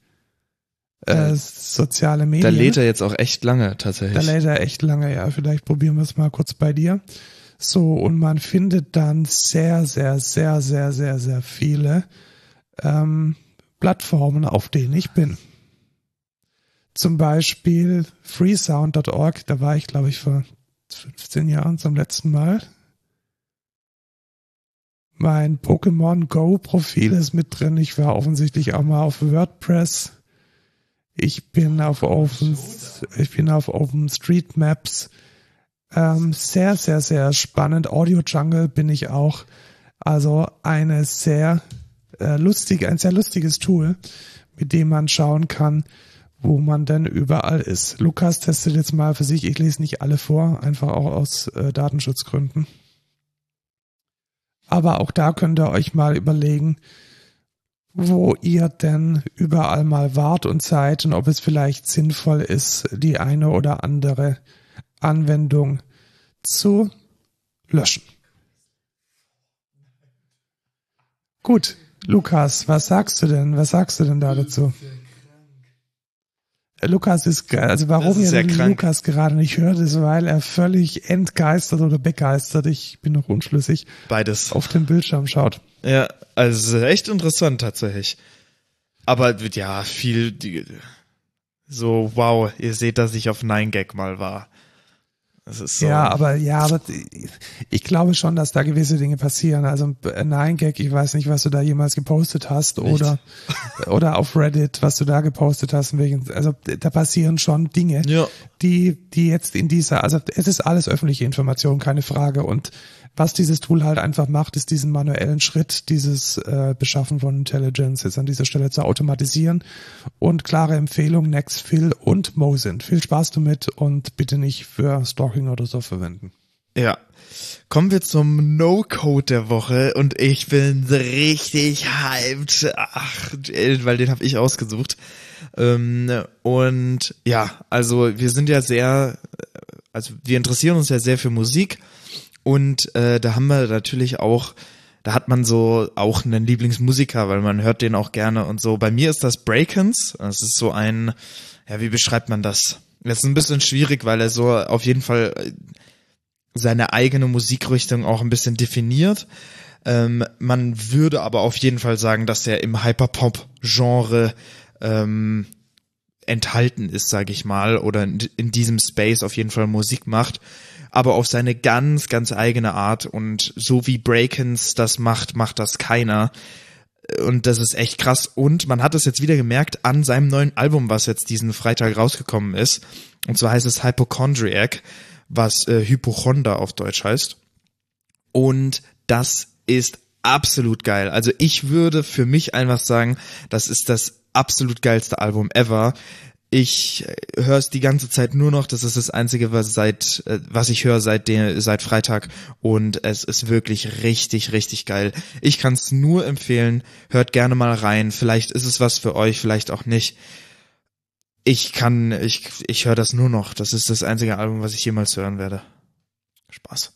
äh, soziale Da Medien. lädt er jetzt auch echt lange, Da tatsächlich. lädt er echt lange, ja. Vielleicht probieren wir es mal kurz bei dir. So, und man findet dann sehr, sehr, sehr, sehr, sehr, sehr viele ähm, Plattformen, auf denen ich bin. Zum Beispiel freesound.org, da war ich, glaube ich, vor 15 Jahren zum letzten Mal. Mein Pokémon Go Profil ist mit drin. Ich war offensichtlich auch mal auf WordPress. Ich bin auf Open, ich bin auf Open Street Maps. Ähm, sehr, sehr, sehr spannend. Audio Jungle bin ich auch. Also eine sehr äh, lustige, ein sehr lustiges Tool, mit dem man schauen kann, wo man denn überall ist. Lukas testet jetzt mal für sich. Ich lese nicht alle vor, einfach auch aus äh, Datenschutzgründen. Aber auch da könnt ihr euch mal überlegen, wo ihr denn überall mal wart und seid und ob es vielleicht sinnvoll ist, die eine oder andere Anwendung zu löschen. Gut, Lukas, was sagst du denn? Was sagst du denn da dazu? Lukas ist, also warum ist ihr. Lukas gerade nicht hört, ist, weil er völlig entgeistert oder begeistert, ich bin noch unschlüssig, Beides. auf den Bildschirm schaut. Ja, also echt interessant tatsächlich. Aber ja, viel die, so, wow, ihr seht, dass ich auf 9gag mal war. So. Ja, aber ja, aber ich glaube schon, dass da gewisse Dinge passieren. Also nein, Gag, ich weiß nicht, was du da jemals gepostet hast oder oder auf Reddit, was du da gepostet hast. Wegen, also da passieren schon Dinge, Ja. die die jetzt in dieser, also es ist alles öffentliche Information, keine Frage. Und was dieses Tool halt einfach macht, ist diesen manuellen Schritt, dieses äh, Beschaffen von Intelligence jetzt an dieser Stelle zu automatisieren. Und klare Empfehlung, Nextfill und Mosin. Viel Spaß damit und bitte nicht für Stalking oder so verwenden. Ja. Kommen wir zum No-Code der Woche und ich bin richtig hyped. Ach, weil den habe ich ausgesucht. Ähm, und ja, also wir sind ja sehr also wir interessieren uns ja sehr für Musik und äh, da haben wir natürlich auch, da hat man so auch einen Lieblingsmusiker, weil man hört den auch gerne und so. Bei mir ist das Breakens. Das ist so ein, ja, wie beschreibt man das? Das ist ein bisschen schwierig, weil er so auf jeden Fall äh, seine eigene Musikrichtung auch ein bisschen definiert. Ähm, man würde aber auf jeden Fall sagen, dass er im Hyperpop-Genre ähm, enthalten ist, sage ich mal, oder in, in, diesem Space auf jeden Fall Musik macht, aber auf seine ganz, ganz eigene Art und so wie Breakens das macht, macht das keiner. Und das ist echt krass. Und man hat es jetzt wieder gemerkt an seinem neuen Album, was jetzt diesen Freitag rausgekommen ist. Und zwar heißt es Hypochondriac, was äh, Hypochonder auf Deutsch heißt. Und das ist absolut geil. Also ich würde für mich einfach sagen, das ist das absolut geilste Album ever. Ich äh, höre es die ganze Zeit nur noch. Das ist das einzige, was seit äh, was ich höre seit den, seit Freitag und es ist wirklich richtig richtig geil. Ich kann es nur empfehlen. Hört gerne mal rein. Vielleicht ist es was für euch, vielleicht auch nicht. Ich kann ich ich höre das nur noch. Das ist das einzige Album, was ich jemals hören werde. Spaß.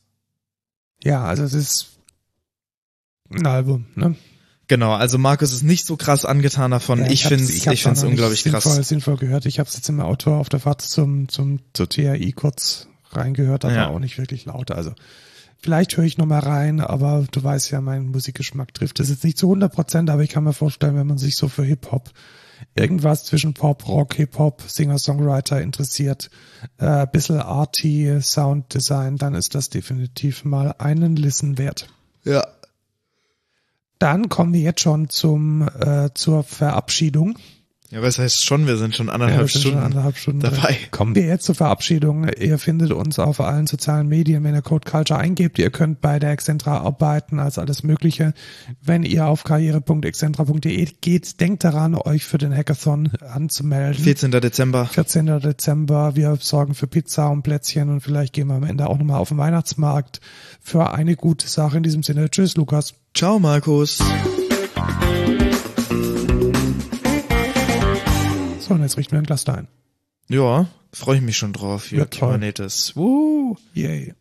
Ja, also es ist ein Album, ne? Genau, also Markus ist nicht so krass angetan davon. Ja, ich finde ich, ich finde es unglaublich sinnvoll, krass. Sinnvoll gehört. Ich habe es jetzt im Auto auf der Fahrt zum zum zur TRI kurz reingehört, aber ja. auch nicht wirklich laut. Also vielleicht höre ich noch mal rein, aber du weißt ja, mein Musikgeschmack trifft es jetzt nicht zu 100 Prozent, aber ich kann mir vorstellen, wenn man sich so für Hip Hop irgendwas zwischen Pop, Rock, Hip Hop, Singer, Songwriter interessiert, äh, bisschen arty Sound Design, dann ist das definitiv mal einen Listen wert. Ja, dann kommen wir jetzt schon zum äh, zur Verabschiedung. Ja, was heißt schon, wir sind schon anderthalb, ja, sind Stunden, schon anderthalb Stunden dabei. Kommen wir jetzt zur Verabschiedung. Ihr findet uns auf allen sozialen Medien, wenn ihr Code Culture eingebt. Ihr könnt bei der Excentra arbeiten als alles Mögliche. Wenn ihr auf karriere.excentra.de geht, denkt daran, euch für den Hackathon anzumelden. 14. Dezember. 14. Dezember. Wir sorgen für Pizza und Plätzchen und vielleicht gehen wir am Ende auch nochmal auf den Weihnachtsmarkt für eine gute Sache. In diesem Sinne, tschüss, Lukas. Ciao, Markus. So, und jetzt richten wir ein Glas da ein. Ja, freue ich mich schon drauf. Hier, ja, Kubernetes. Woo! Yay.